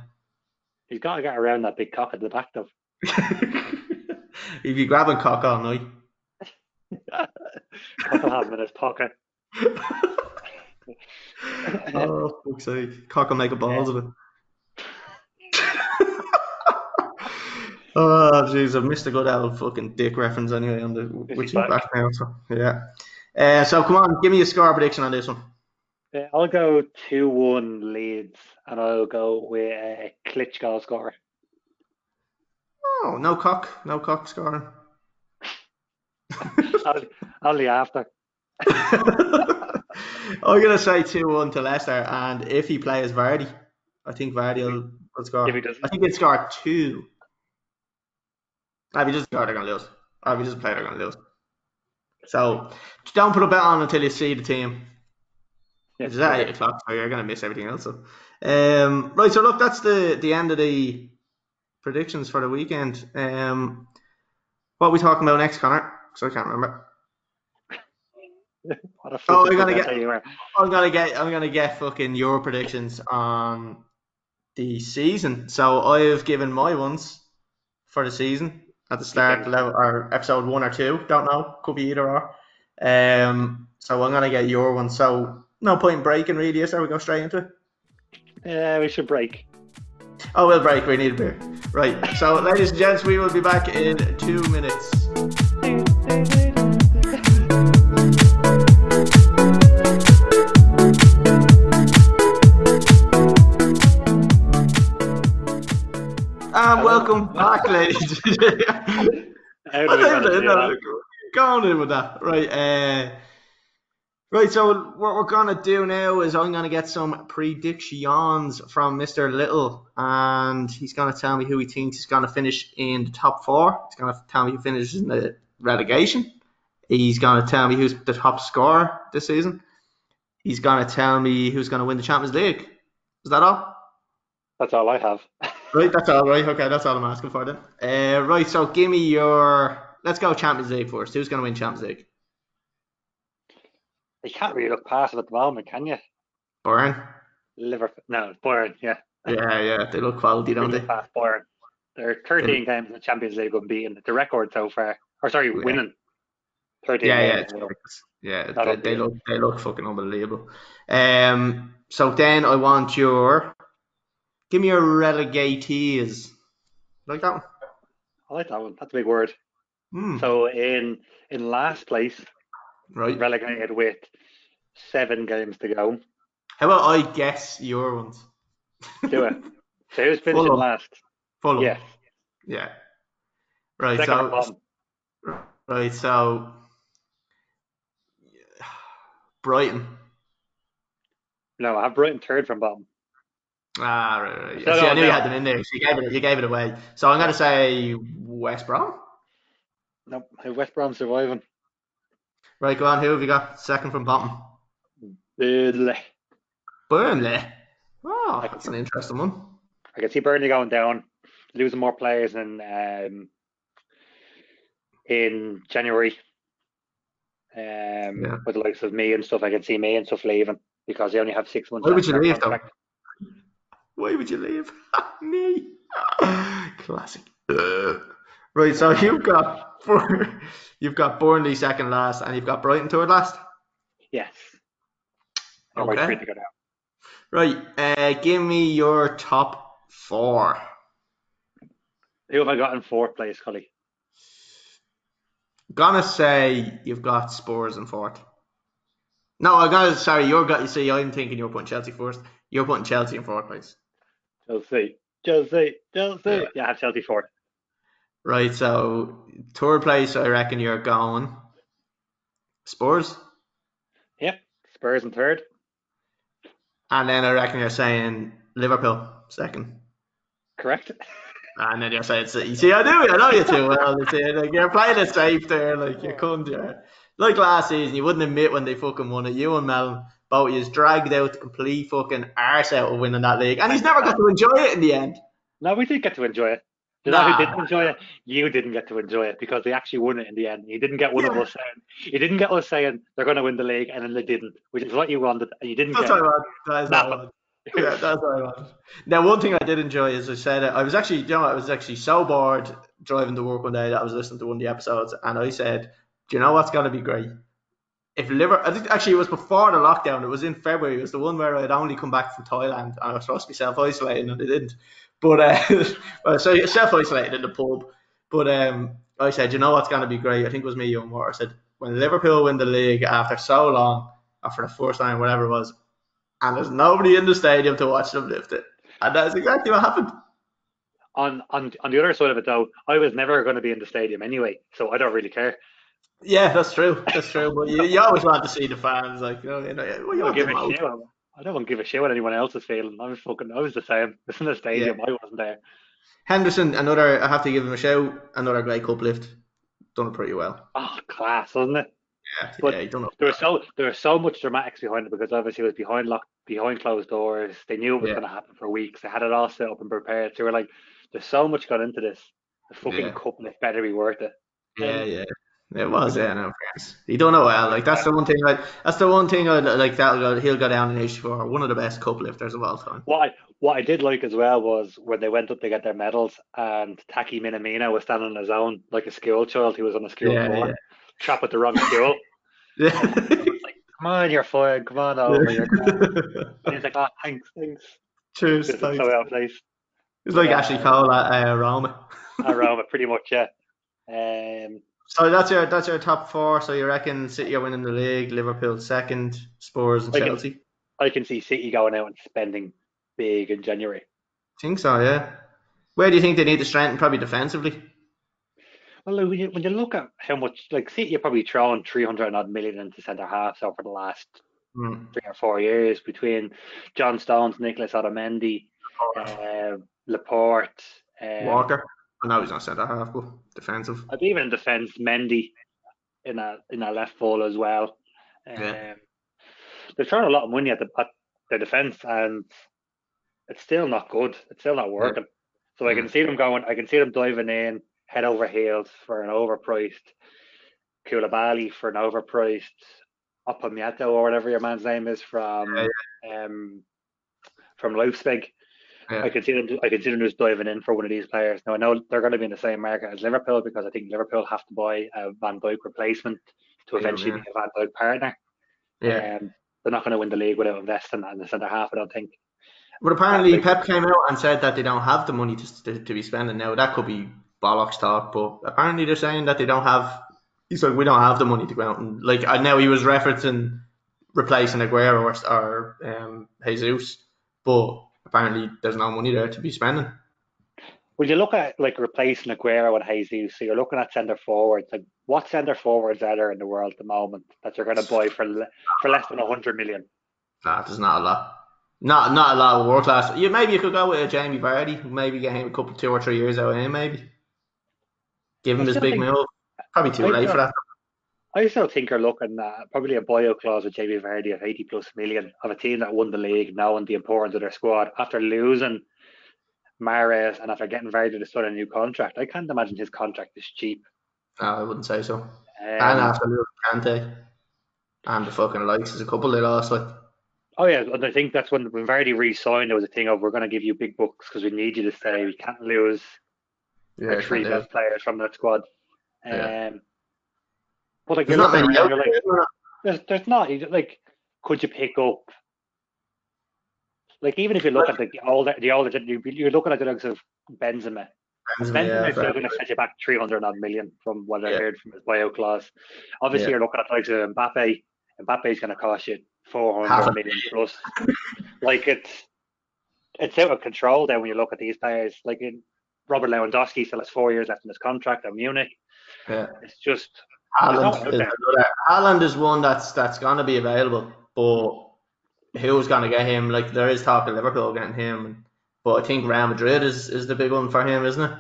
He's got to get around that big cock at the back, though. (laughs) He'd be grabbing cock all night. (laughs) cock will have him in his pocket. (laughs) oh, fuck's sake. Cock will make a balls yeah. of it. (laughs) Oh, jeez, I've missed a good old fucking dick reference anyway on the which is back now. So yeah. Uh, so come on, give me a score prediction on this one. Yeah, I'll go two one Leeds, and I'll go with a Klitschko score. Oh, no cock, no cock scoring. only after. (laughs) I'm gonna say two one to Leicester, and if he plays Vardy, I think Vardy will, will score. I think he'll score two. If he doesn't go, they're to lose. If he doesn't play, they're going to lose. So don't put a bet on until you see the team. Yeah, it's at 8 o'clock, so you're going to miss everything else. So. Um, right, so look, that's the, the end of the predictions for the weekend. Um, what are we talking about next, Connor? Because I can't remember. (laughs) oh, I'm gonna get. I'm gonna get. I'm gonna get fucking your predictions on the season. So I have given my ones for the season at the start, level or episode one or two. Don't know. Could be either or. Um, so I'm gonna get your one. So no point in breaking, really. There? We go straight into it. Yeah, we should break. Oh, we'll break. We need a beer. Right. So, (laughs) ladies and gents, we will be back in two minutes. And welcome back, (laughs) ladies. (laughs) Go on in with that. Right. Uh, right. So, what we're going to do now is I'm going to get some predictions from Mr. Little, and he's going to tell me who he thinks is going to finish in the top four. He's going to tell me who finishes in the relegation. He's going to tell me who's the top scorer this season. He's going to tell me who's going to win the Champions League. Is that all? That's all I have. (laughs) right, that's all right. Okay, that's all I'm asking for then. Uh, right, so give me your. Let's go Champions League first. Who's going to win Champions League? You can't really look past it at the moment, can you? Bayern. Liverpool. No, Bayern. Yeah. Yeah, yeah. They look quality, don't they? Past Bayern. They're 13 games in the Champions League unbeaten. The record so far. Or sorry, yeah. winning. 13 yeah, yeah, yeah. They, they, look they look fucking unbelievable. Um. So then I want your Give me your relegatees. Like that one? I like that one. That's a big word. Hmm. So in in last place, right, relegated with seven games to go. How about I guess your ones? Do it. (laughs) So who's finishing last? Fulham. Yeah. Yeah. Right. Second so. Right. So. Brighton. No, I have Brighton third from bottom. Ah, right, right. See, I knew you had them in there. So you gave it, you gave it away. So I'm going to say West Brom. Nope, West Brom surviving. Right, go on. Who have you got second from bottom? Burnley. Burnley. Oh, that's an interesting one. I can see Burnley going down, losing more players in um, in January. Um, yeah. with the likes of me and stuff, I can see me and stuff leaving because they only have six months. Why would you leave though? Why would you leave? (laughs) Me. (laughs) Classic. Right, so (laughs) you've got four, you've got Burnley second last, and you've got Brighton third last. Yes. Okay. Right, uh, give me your top four. Who have I got in fourth place, Cully? Gonna say you've got Spurs in fourth. No, I'm gonna sorry, you're got you see I'm thinking you're putting Chelsea first. You're putting Chelsea in fourth place. Chelsea. Chelsea. Chelsea. Yeah, yeah I have Chelsea fourth. Right, so third place I reckon you're going. Spurs? Yep. Spurs in third. And then I reckon you're saying Liverpool second. Correct. (laughs) And then you're saying City. See, I do. I know you too well. See, like, you're playing it safe there. Like you couldn't. Yeah. Like last season, you wouldn't admit when they fucking won it. You and Mel both you dragged out the complete fucking arse out of winning that league, and he's never got to enjoy it in the end. No, we did get to enjoy it. Nah. who didn't enjoy it? You didn't get to enjoy it because they actually won it in the end. You didn't get one yeah. of us saying you didn't get us saying they're going to win the league and then they didn't, which is what you wanted, and you didn't. That's get what. That is want. yeah, that's what I want. Now, one thing I did enjoy, as I said, I was actually, you know, I was actually so bored driving to work one day that I was listening to one of the episodes, and I said, "Do you know what's going to be great? If Liverpool, I think actually it was before the lockdown. It was in February. It was the one where I'd only come back from Thailand and I was supposed to be self isolating, and I didn't. But uh, (laughs) well, so self isolated in the pub. But um, I said, you know what's going to be great? I think it was me, young Water. I said, when Liverpool win the league after so long, after the first time, whatever it was, and there's nobody in the stadium to watch them lift it. And that's exactly what happened. On on on the other side of it though, I was never going to be in the stadium anyway, so I don't really care. Yeah, that's true. That's true. But you, you always want to see the fans, like you know, you know you don't give a shit. I don't give a shit what anyone else is feeling. I was fucking, I was the same. (laughs) It's in the stadium. Yeah. I wasn't there. Henderson, another. I have to give him a shout. Another great cup lift. Done it pretty well. Oh, class, wasn't it? Yeah, but yeah, don't know. There was so there was so much dramatics behind it because obviously it was behind locked behind closed doors. They knew it was yeah. going to happen for weeks. They had it all set up and prepared. So they were like, "There's so much gone into this. The fucking yeah. cup lift better be worth it." Yeah, um, yeah. It was, yeah, no He done it well. Like that's the one thing. Like that's the one thing. I'd, like that. He'll go down in history for one of the best cup lifters of all time. What I, what I did like as well was when they went up to get their medals, and Taki Minamino was standing on his own like a school child who was on a school yeah, floor, yeah. trap at the wrong school. (laughs) yeah. like, come on, you're fine. Come on over. You're (laughs) and he's like, oh, thanks, thanks. Cheers. Thanks. So well placed. It's like yeah. Ashley Cole at uh, Roma. at Roma, (laughs) pretty much, yeah. Um, so that's your that's your top four. So you reckon City are winning the league, Liverpool second, Spurs and I Chelsea. Can, I can see City going out and spending big in January. I think so, yeah. Where do you think they need to strengthen? Probably defensively. Well, when you, when you look at how much, like City are probably thrown 300 odd million into centre halves over the last mm. three or four years between John Stones, Nicholas Otamendi, uh, Laporte, um, Walker. I know he's not centre half, but defensive. I'd even in defence, Mendy in a in a left ball as well. Um, yeah. They've thrown a lot of money at the at the defence, and it's still not good. It's still not working. Yeah. So I can see them going. I can see them diving in head over heels for an overpriced Koulibaly for an overpriced Upamecano or whatever your man's name is from yeah. um from Leipzig. Yeah. I can see them. I can see them just diving in for one of these players. Now I know they're going to be in the same market as Liverpool because I think Liverpool have to buy a Van Dijk replacement to eventually yeah, be a Van Dijk partner. Yeah, um, they're not going to win the league without investing in the centre half. I don't think. But apparently, Pep came out and said that they don't have the money to, to, to be spending now. That could be bollocks talk, but apparently they're saying that they don't have. He's like, we don't have the money to go out and like. I know he was referencing replacing Aguero or, or um, Jesus, but apparently there's no money there to be spending. When you look at like replacing Aguero and Jesus, so you're looking at centre forwards. Like, what centre forwards are there in the world at the moment that you're going to buy for for less than hundred million? Nah, there's not a lot. Not not a lot of world class. You maybe you could go with a Jamie Vardy. Maybe get him a couple, two or three years out of him. Maybe give him his big move. Probably too late for that. I still think you're looking at probably a buyout clause with Jamie Vardy of 80 plus million of a team that won the league, knowing the importance of their squad after losing Mahrez and after getting Vardy to start a new contract. I can't imagine his contract is cheap. No, I wouldn't say so. Um, and after losing Kante and the fucking likes, there's a couple they lost. Like. Oh yeah, and I think that's when when Vardy re-signed. There was a thing of we're going to give you big bucks because we need you to stay. We can't lose yeah, three best players from that squad. Yeah. But like, there's not many around, like, there's, there's not like, could you pick up? Like even if you look at the, the older, the older, you're looking at the likes of Benzema, Benzema is still going to set you back 300 odd million from what I heard from his buyout clause. Obviously, you're looking at like Mbappe. Mbappe is going to cost you 400 million plus. like it's it's out of control then when you look at these players. Like in, Robert Lewandowski still has four years left in his contract at Munich. Yeah. It's just Haaland is, Haaland is one that's that's gonna be available, but who's gonna get him? Like there is talk of Liverpool getting him, but I think Real Madrid is, is the big one for him, isn't it?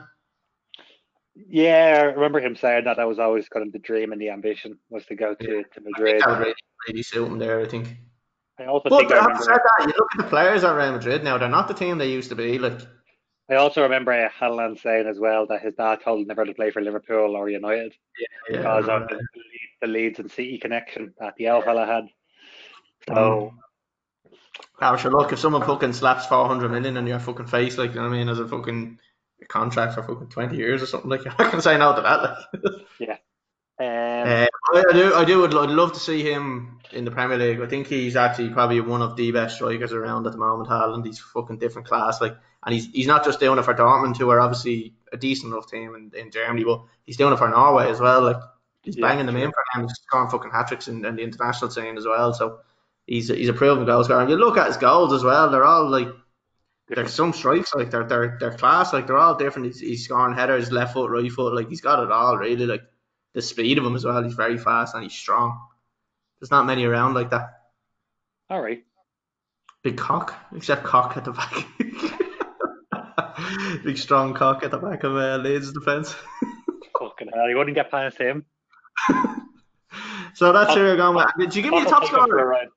Yeah, I remember him saying that that was always kind of the dream and the ambition was to go to, yeah. to Madrid. would really, really suit him there, I think. I also but think I remember, said that, you look at the players at Real Madrid now; they're not the team they used to be. Like I also remember Haaland saying as well that his dad told him never to play for Liverpool or United yeah, because of the, the Leeds and City connection that the L fella had. So. Now, sure, look, if someone fucking slaps 400 million in your fucking face, like, you know what I mean, as a fucking contract for fucking 20 years or something, like, (laughs) I can say no to that, like. (laughs) yeah. Um, uh, I, do, I do. Would I'd love to see him in the Premier League. I think he's actually probably one of the best strikers around at the moment. Haaland, he's fucking different class. Like, and he's he's not just doing it for Dortmund, who are obviously a decent enough team in, in Germany, but he's doing it for Norway as well. Like, he's yeah, banging them in for them. He's scoring fucking hat tricks in, in, the international scene as well. So he's he's a proven goal scorer. And you look at his goals as well; they're all like there's some strikes like they're they're they're class. Like they're all different. He's, he's scoring headers, left foot, right foot. Like he's got it all really. Like the speed of him as well. He's very fast and he's strong. There's not many around like that. All right. Big cock, except cock at the back. (laughs) (laughs) Big strong cock at the back of uh, Leeds' defence. (laughs) Fucking hell, you wouldn't get past him. so that's who you're going with. Did you give me a top scorer? Right.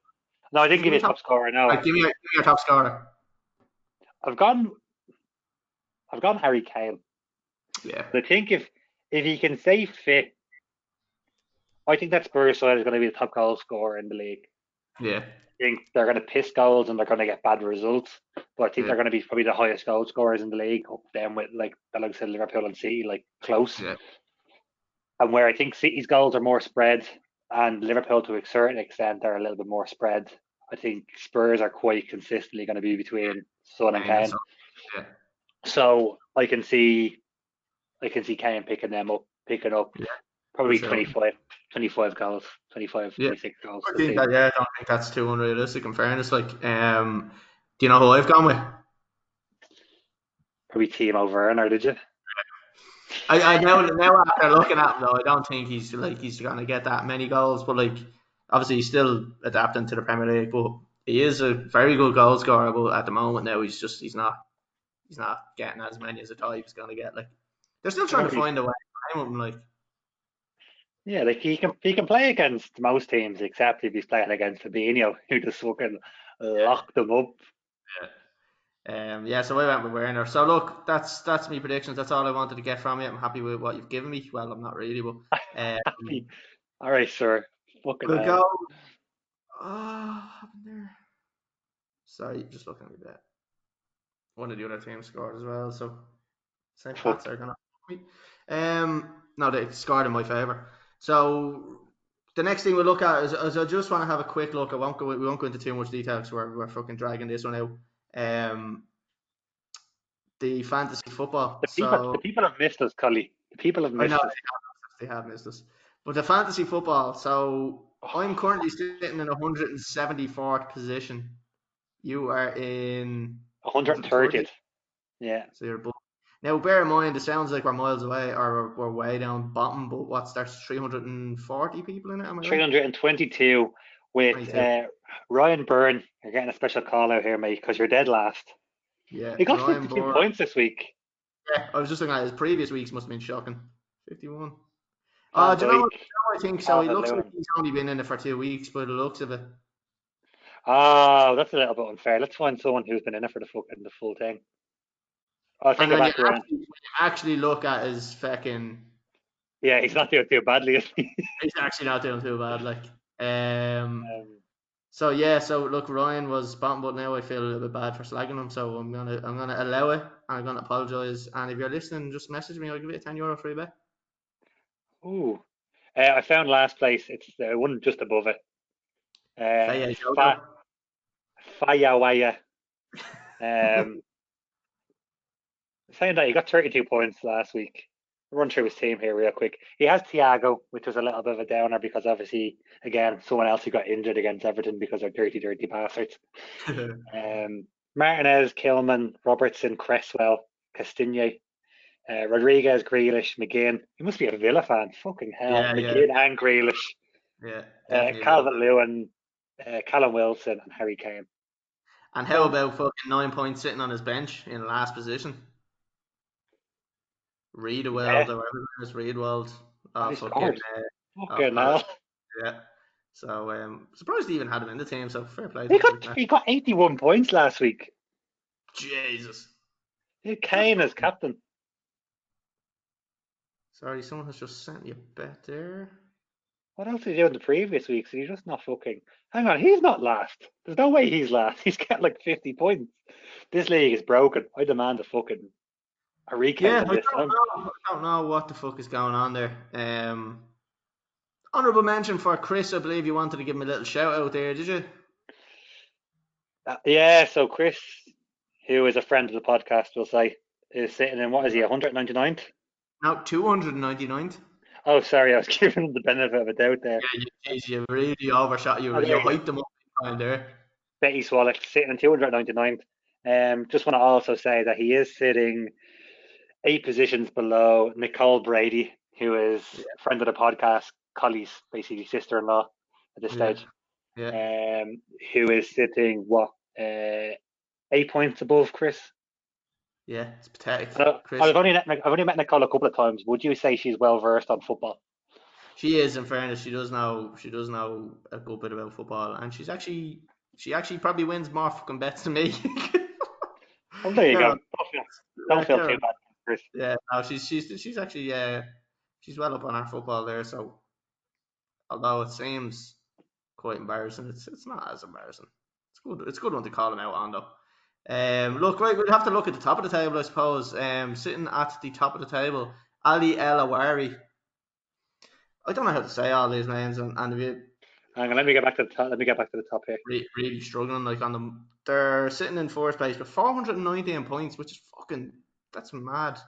No, I didn't give, you a top, top scorer. No. Right, give, me a, give me your top scorer. I've gone. I've gone Harry Kane. Yeah. I think if if he can stay fit I think that Spurs side is going to be the top goal scorer in the league. Yeah. I think they're going to piss goals and they're going to get bad results. But I think yeah. they're going to be probably the highest goal scorers in the league, up them with like the likes of Liverpool and City, like close. Yeah. And where I think City's goals are more spread and Liverpool to a certain extent are a little bit more spread. I think Spurs are quite consistently going to be between Son and Kane. Yeah. So I can see I can see Kane picking them up, picking up yeah, probably sure. 25, 25 goals, 25, yeah. 26 goals. I think that, yeah, I don't think that's too unrealistic in fairness. Like, um, do you know who I've gone with? Probably Timo Werner, did you? I, I know now after looking at him though, I don't think he's like he's gonna get that many goals, but like obviously he's still adapting to the Premier League, but he is a very good goal scorer. But at the moment now, he's just he's not he's not getting as many as I thought he was gonna get. Like they're still trying to find a way. I'm like yeah, like he can he can play against most teams except if he's playing against Fabinho, (laughs) who just fucking locked them up. Yeah. Um, yeah, so I went with Werner. So look, that's that's me predictions. That's all I wanted to get from you. I'm happy with what you've given me. Well, I'm not really, but (laughs) um, all right, sir. Fucking we'll go. Oh, there. Sorry, just looking at that. One of the other teams scored as well, so St. Pat's are gonna. Um, no, they scored in my favour. So the next thing we look at is, is, I just want to have a quick look. I won't go. We won't go into too much detail because we're, we're fucking dragging this one out. Um, the fantasy football. The people, so, the people have missed us, Cully. The people have missed know, us. They have, missed us. But the fantasy football. So I'm currently sitting in 174th position. You are in 130th. Yeah. So you're above now, bear in mind, it sounds like we're miles away or we're way down bottom, but what's there's 340 people in it? Am I 322 right? with uh, Ryan Byrne. You're getting a special call out here, mate, because you're dead last. Yeah, he got Ryan 52 Byrne. points this week. Yeah, I was just looking at his previous weeks, must have been shocking. 51. Oh, do you know what? I think so. He looks like he's only been in it for two weeks, but the looks of it. Oh, that's a little bit unfair. Let's find someone who's been in it for the full, the full thing. I think and you actually, actually, look at his fucking. Yeah, he's not doing too badly. Is he? (laughs) he's actually not doing too bad. Like, um, um, so yeah, so look, Ryan was bottom, but now I feel a little bit bad for slagging him. So I'm gonna, I'm gonna allow it. And I'm gonna apologize. And if you're listening, just message me. I'll give you a ten euro free bet. Ooh, uh, I found last place. It's uh, one just above it. Uh, Fa- Fayawaya. (laughs) Um, Saying that he got 32 points last week. Run through his team here real quick. He has Thiago, which was a little bit of a downer because obviously, again, someone else who got injured against Everton because they're dirty, dirty bastards. (laughs) um, Martinez, Kilman, Robertson, Cresswell, Castagne, uh, Rodriguez, Grealish, McGinn. He must be a Villa fan. Fucking hell. Yeah, McGinn yeah. and Grealish. yeah. Uh. Calvert Lewin, uh, Callum Wilson, and Harry Kane. and how about fucking nine points sitting on his bench in last position? Reedwald Yeah. or whatever it is, Reedwald. Oh, fucking, uh, Fucking oh, hell. yeah. So um, surprised he even had him in the team. So fair play. He got, he got 81 points last week. Jesus. Kane as captain. Sorry, someone has just sent you a bet there. What else did he do in the previous weeks? He's just not fucking. Hang on, he's not last. There's no way he's last. (laughs) He's got like 50 points. This league is broken. I demand a fucking Yeah, I don't know. I don't know what the fuck is going on there. Um, honorable mention for Chris. I believe you wanted to give him a little shout out there, did you? Uh, yeah, so Chris, who is a friend of the podcast, will say, is sitting in what is he, 199th? No, 299th. Oh, sorry, I was (laughs) giving him the benefit of a doubt there. Yeah, you, geez, you really overshot. You, Oh, you there you go. hyped them up there. Betty Swallock sitting in 299th. Um, just want to also say that he is sitting eight positions below Nicole Brady, who is a friend of the podcast, Collie's basically sister-in-law at this Yeah. stage, Yeah. um, who is sitting what uh, eight points above Chris. Yeah, it's pathetic. So, Chris, I've only met, I've only met Nicole a couple of times. Would you say she's well versed on football? she is. In fairness, she does know. She does know a good bit about football, and she's actually. She actually probably wins more fucking bets than me. (laughs) Oh, there you go. Don't feel, don't feel too bad. Yeah, no, she's she's she's actually uh she's well up on our football there. So although it seems quite embarrassing, it's it's not as embarrassing. It's good. It's a good one to call him out on though. Um, look, right, we'd have to look at the top of the table, I suppose. Um, sitting at the top of the table, Ali El Awari. I don't know how to say all these names, and and if you Hang on, let me get back to the top. Let me get back to the top here. re- really struggling like on them. They're sitting in fourth place with 419 points, which is fucking that's mad.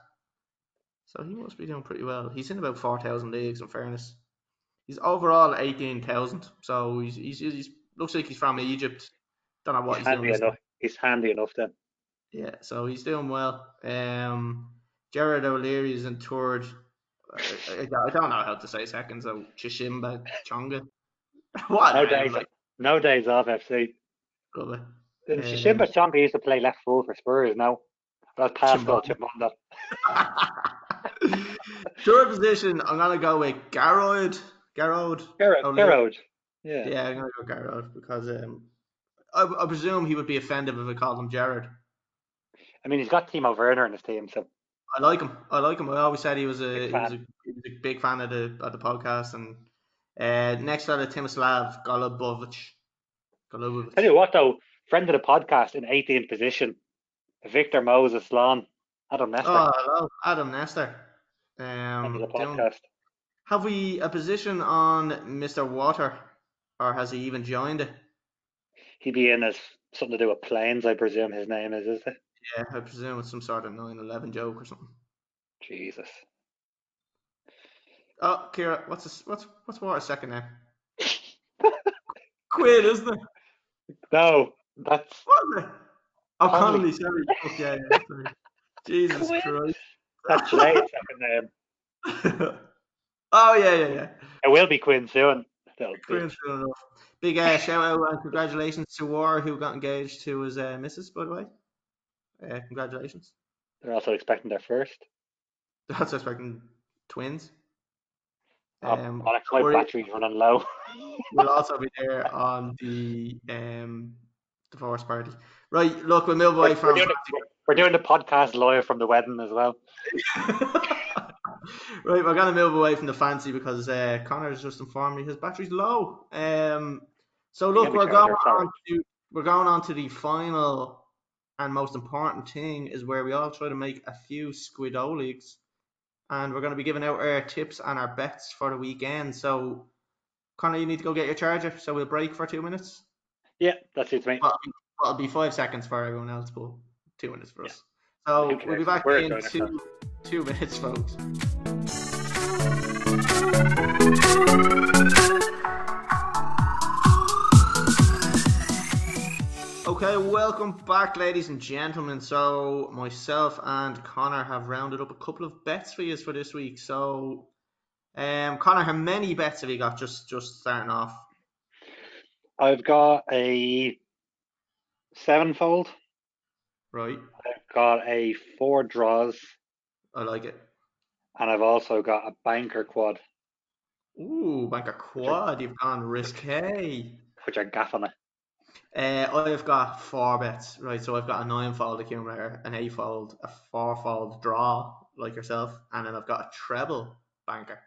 So he must be doing pretty well. He's in about 4,000 leagues. In fairness, he's overall 18,000. So he's, he's he's looks like he's from Egypt. Don't know what He's he's, doing. enough. He's handy enough then. Yeah, so he's doing well. Um, Jared O'Leary is in third. I, I, I don't know how to say second. So Chishimba Chonga. (laughs) what? No days, like, no days off FC. Did Um, Shimba Chonka used to play left full for Spurs now. That's Pascal Chimbonda. Chimbondo. Third (laughs) position, I'm gonna go with Garrod. Garrod. Gerrard. O'Leary. Gerrard. Yeah. Yeah, I'm gonna go Garrod because um, I, I presume he would be offended if I called him Jared. I mean, he's got Timo Werner in his team, so I like him. I like him. I always said he was a Big he was a, fan. he was a big fan of the of the podcast. And uh, next fella, Timislav Golubovic. Golubovic. Tell you what, though, friend of the podcast in 18th position, Victor Moses Lawn, Adam Nestor, Oh, hello, Adam Nestor. Um, the podcast. have we a position on Mr. Water, or has he even joined it? He'd be in as something to do with planes, I presume his name is, is it? Yeah, I presume it's some sort of 9/11 joke or something. Jesus. Oh, Kira, what's his, what's what's Water's second name? (laughs) Quid, isn't it? No, that's What's it? Oh, Connolly. Sorry. Yeah, yeah, sorry. Jesus Quid. Christ. that's Sinead's (laughs) name. oh yeah, yeah, yeah. It will be Quinn soon. Quid, bitch. sure enough. Big uh, shout out and congratulations to War who got engaged to his uh, missus, by the way. Uh, congratulations. They're also expecting their first. They're also expecting twins. Oh, Um, Alex, my Corey- battery's running low. we'll also (laughs) be there on the um divorce party. Right, look, we'll move away We're, from doing we're doing the podcast live from the wedding as well. (laughs) right, we're gonna move away from the fancy because uh, Connor has just informed me his battery's low. Um, so look, we're going on to we're going on to the final and most important thing is where we all try to make a few squiddo leagues, and we're going to be giving out our tips and our bets for the weekend. So, Connor, you need to go get your charger, so we'll break for two minutes. Yeah, that suits me. Well, it'll be five seconds for everyone else, but two minutes for Yeah. us. So we'll be back in two, two minutes, folks. Okay, welcome back, ladies and gentlemen. So, myself and Connor have rounded up a couple of bets for you for this week. So, um, Connor, how many bets have you got? Just, just starting off. I've got a sevenfold. Right. I've got a four draws. I like it. And I've also got a banker quad. Ooh, banker quad. You've gone risque. Which are gaffing it. Uh, I've got four bets, right? So I've got a nine-fold accumulator, an eight-fold, a four-fold draw, like yourself, and then I've got a treble banker.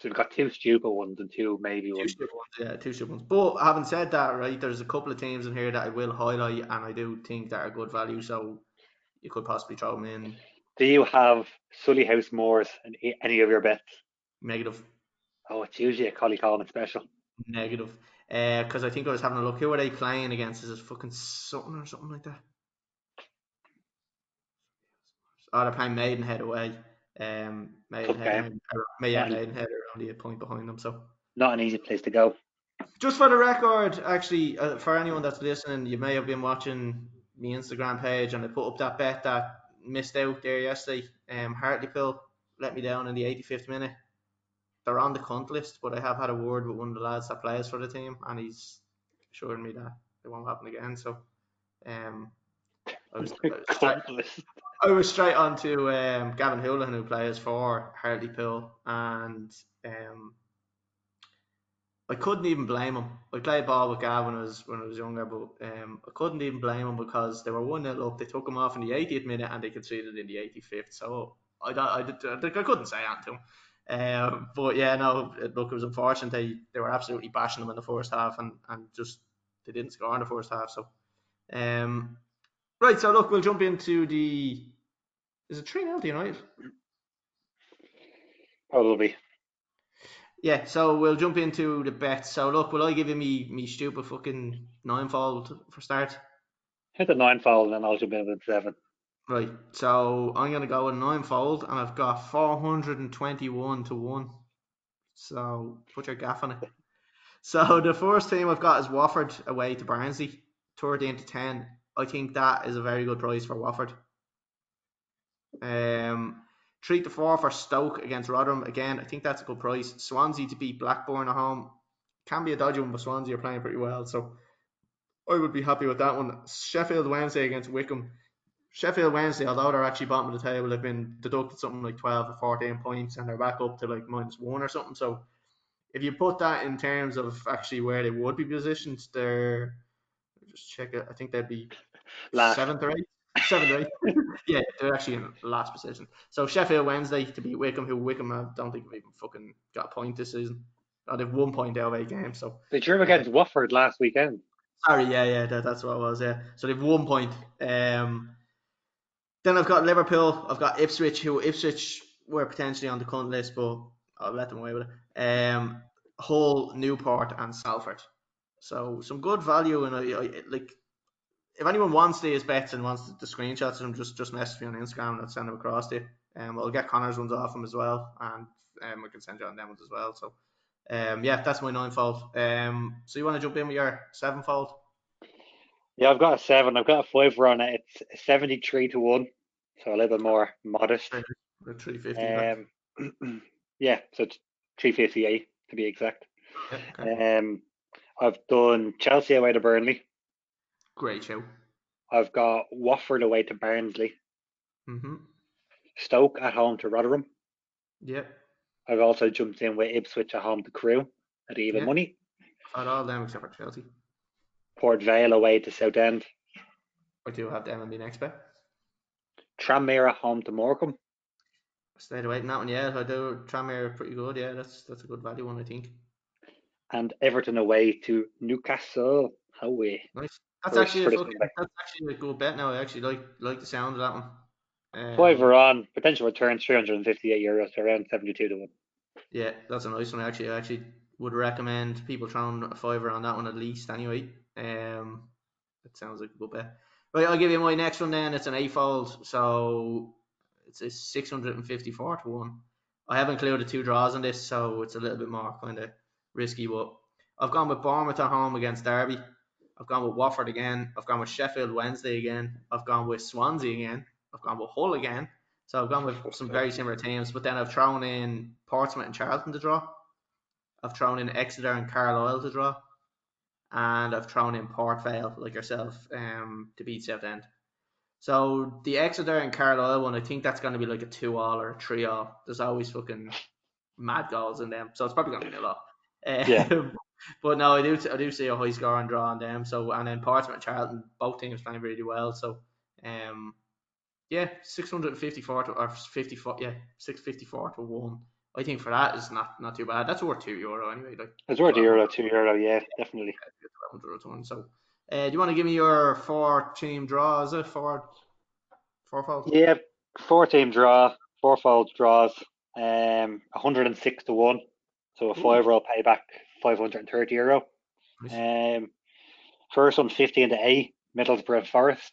So we've got two stupid ones and two maybe two ones. Stupid ones. Yeah, two stupid ones. But having said that, right, there's a couple of teams in here that I will highlight, and I do think that are good value. So you could possibly throw them in. Do you have Solihull Moors in any of your bets? Negative. Oh, it's usually a Collie Coleman special. Negative. Because uh, I think I was having a look. Who are they playing against? Is it fucking something or something like that? (laughs) Oh, they're playing Maidenhead away. Um, Maidenhead, okay. Maidenhead are only a point behind them. So not an easy place to go. Just for the record, actually, uh, for anyone that's listening, you may have been watching my Instagram page, and I put up that bet that missed out there yesterday. Um, Hartlepool let me down in the 85th minute they're on the cunt list, but I have had a word with one of the lads that plays for the team, and he's assured me that it won't happen again. So, um, I was, I was, (laughs) I was straight on to um, Gavin Houlihan, who plays for Hartlepool, and um, I couldn't even blame him. I played ball with Gavin when I was when I was younger, but um, I couldn't even blame him because they were one 0 up. They took him off in the 80th minute and they conceded in the 85th. So I I, I, I couldn't say anything to him. Um, but yeah, no, look, it was unfortunate. They they were absolutely bashing them in the first half, and, and just they didn't score in the first half. So, um, right. So look, we'll jump into the. Is it three 0 United? Probably. Yeah, so we'll jump into the bets. So look, will I give you me me stupid fucking ninefold for start? Hit the ninefold, and then I'll jump in with seven. Right, so I'm going to go with ninefold, and I've got 421 to 1. So put your gaff on it. So the first team I've got is Watford away to Barnsley, 13 to 10. I think that is a very good price for Watford. Um, 3 to 4 for Stoke against Rotherham. Again, I think that's a good price. Swansea to beat Blackburn at home. Can be a dodgy one, but Swansea are playing pretty well. So I would be happy with that one. Sheffield Wednesday against Wycombe. Sheffield Wednesday, although they're actually bottom of the table, they've been deducted something like 12 or 14 points and they're back up to like minus one or something. So if you put that in terms of actually where they would be positioned, they're just check it. I think they'd be last. seventh or eighth. Seventh or eighth. (laughs) yeah, they're actually in last position. So Sheffield Wednesday to beat Wycombe, who Wycombe I don't think have even fucking got a point this season. Oh, they've one point out of eight games. So they drew against Watford last weekend. Sorry, yeah, yeah, that, that's what it was. Yeah, so they've one point. Um, then I've got Liverpool. I've got Ipswich, who Ipswich were potentially on the cunt list, but I'll let them away with it. Um, Hull, Newport, and Salford. So some good value, and I, I, like if anyone wants these bets and wants the, screenshots of them, just just message me on Instagram and I'll send them across to you. Um, I'll get Connor's ones off them as well, and um, I can send you on them ones as well. So, um, yeah, that's my ninefold. Um, so you want to jump in with your sevenfold? Yeah, I've got a seven. I've got a five on it. It's seventy-three to one, so a little bit more modest. Three fifty. Um, (clears throat) yeah, so it's three fifty-eight to be exact. okay. Um, I've done Chelsea away to Burnley. Great show. I've got Watford away to Barnsley. Mm-hmm. Stoke at home to Rotherham. Yep. I've also jumped in with Ipswich at home to Crewe at even yep. money. At all them except for Chelsea. Port Vale away to Southend. I do have them in the next bet. Tranmere home to Morecambe. Stayed away from that one, yeah. I do. Tranmere pretty good, yeah. That's that's a good value one, I think. And Everton away to Newcastle. Away. Nice. That's actually a fucking, that's actually a good bet now. I actually like like the sound of that one. Um, Five on potential return three hundred and fifty eight euros to around seventy two to one. Yeah, that's a nice one. Actually, I actually would recommend people throwing a fiver on that one at least. Anyway, um, it sounds like a good bet. Right, I'll give you my next one then. It's an eightfold, so it's a 654 to 1. I have included two draws in this, so it's a little bit more kind of risky, but I've gone with Bournemouth at home against Derby. I've gone with Watford again. I've gone with Sheffield Wednesday again. I've gone with Swansea again. I've gone with Hull again. So I've gone with some very similar teams, but then I've thrown in Portsmouth and Charlton to draw. I've thrown in Exeter and Carlisle to draw and I've thrown in Port Vale, like yourself, um, to beat Southend. So the Exeter and Carlisle one, I think that's going to be like a two all or a three all. There's always fucking mad goals in them, so it's probably going to be a lot. Yeah. but no, I do I do see a high score and draw on them. So and then Portsmouth and Charlton, both teams playing really well. So um, yeah, six hundred and fifty four to or fifty four, yeah, six fifty four to one. I think for that is not not too bad. That's worth two euro anyway. Like it's worth a euro, two euro, yeah, definitely. So, uh, do you want to give me your four team draw? Is it four, four fold? Yeah, four team draw, four fold draws. Um, 106 to one, so a five roll payback, 530 euro. Nice. Um, first one 15 to eight, Middlesbrough Forest.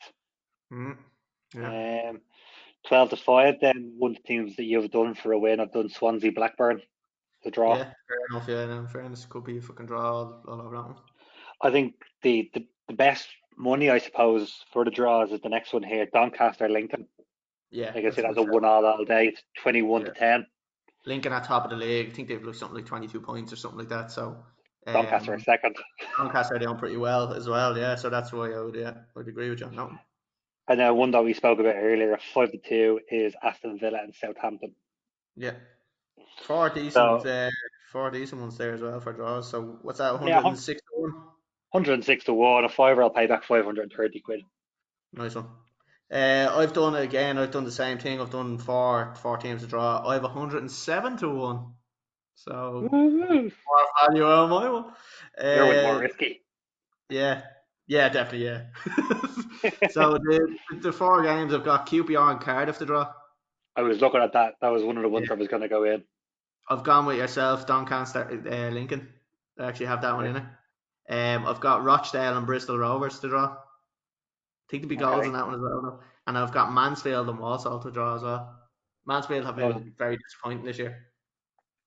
Mm, yeah. Um, 12 to 5, then one of the teams that you've done for a win. I've done Swansea Blackburn, the draw. Yeah, fair enough. Yeah, no, fairness, could be a fucking draw all, all over that one. I think the, the, the best money, I suppose, for the draws is the next one here Doncaster Lincoln. Yeah. Like I guess it has a one all all day. It's 21 yeah. to 10. Lincoln at top of the league. I think they've looked something like 22 points or something like that. So um, Doncaster are second. Doncaster are doing pretty well as well. Yeah. So that's why I would, yeah, I would agree with you. No. And then one that we spoke about earlier, five to two, is Aston Villa and Southampton. Yeah, four decent, so, uh, four decent ones there as well for draws. So what's that? One hundred and six to one. Hundred and six to one. A five I'll pay back five hundred and thirty quid. Nice one. Uh, I've done it again. I've done the same thing. I've done four four teams to draw. I have hundred and seven to one. So more value on my one. Uh, You're more risky. Yeah, yeah, definitely, yeah. (laughs) so the the four games I've got QPR and Cardiff to draw. I was looking at that. That was one of the ones yeah. I was going to go in. I've gone with yourself, Doncaster, uh, Lincoln. I actually have that one in it. Um, I've got Rochdale and Bristol Rovers to draw. Think there'll be goals okay. in that one as well. And I've got Mansfield and Walsall to draw as well. Mansfield have been oh. very disappointing this year.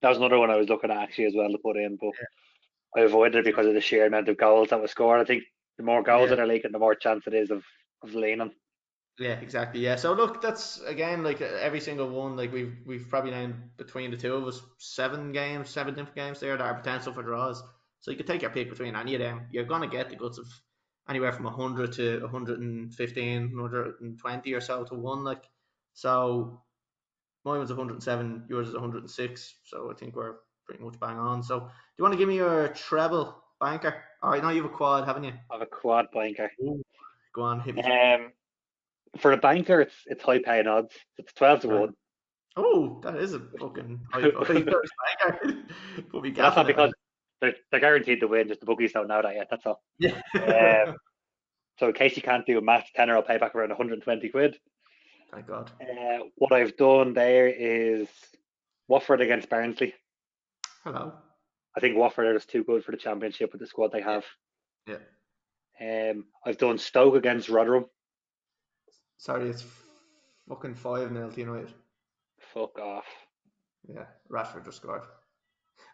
That was another one I was looking at actually as well to put in, but yeah. I avoided it because of the sheer amount of goals that were scored. I think the more goals yeah. in a league, and the more chance it is of of leaning. Yeah, exactly. Yeah. So look, that's again like every single one. Like we've we've probably named between the two of us seven games, seven different games there that are potential for draws. So you could take your pick between any of them. You're gonna get the guts of anywhere from 100 to 115, 120 or so to one. Like so, mine was 107, yours is 106. So I think we're pretty much bang on. So do you want to give me your treble banker? All right, now you have a quad, haven't you? I have a quad banker. Ooh, go on, hit me. Um, for a banker, it's it's high paying odds. It's twelve to right. one. Oh, that is a fucking high, (laughs) banker. (laughs) Put me That's not because they're, they're guaranteed to win. Just the bookies don't know that yet. That's all. Yeah. Um, (laughs) so in case you can't do a math, tenner I'll pay back around 120 quid. Thank God. Uh, what I've done there is Watford against Barnsley. Hello. I think Watford are just too good for the championship with the squad they have. Yeah. Um, I've done Stoke against Rotherham. Sorry, it's fucking five 0 to United. Fuck off. Yeah, Rashford just scored.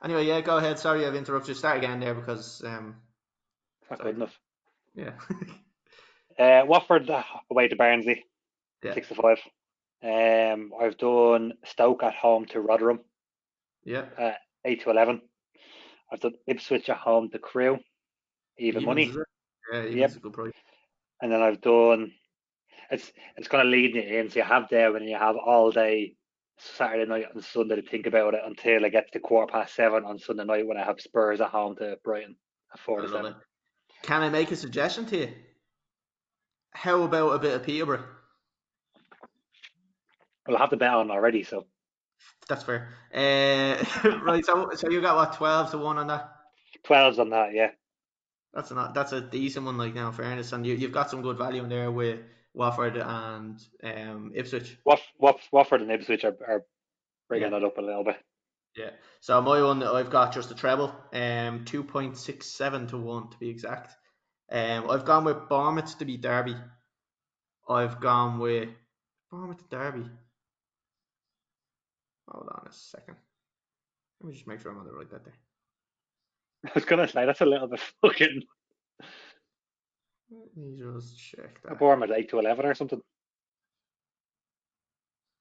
Anyway, yeah, go ahead. Sorry, I've interrupted. Start again there because um. Not good enough. Yeah. (laughs) uh, Watford uh, away to Barnsley. Yeah. Six to five. Um, I've done Stoke at home to Rotherham. Yeah. Uh, eight to eleven. I've done Ipswich at home to Crewe, even money. Yeah, yep. a good price. And then I've done. It's it's kind of leading you in, so you have there when you have all day Saturday night and Sunday to think about it until I get to quarter past seven on Sunday night when I have Spurs at home to Brighton at four to seven. Can I make a suggestion to you? How about a bit of Peterborough? Well, I have the bet on already, so that's fair. Uh, (laughs) right, so so you got what twelve to one on that? Twelves on that, yeah. That's a that's a decent one, like now, fairness, and you you've got some good value in there with Watford and um, Ipswich. Waff, Waff, Watford and Ipswich are, are bringing yeah. that up a little bit. Yeah. So my one, I've got just a treble, um, two point six seven to one to be exact. Um, I've gone with Bournemouth to beat Derby. I've gone with Bournemouth Derby. Hold on a second. Let me just make sure I'm on the right bit there. (laughs) I was gonna say that's a little bit (laughs) fucking. Let me just check that. Bournemouth eight to eleven or something.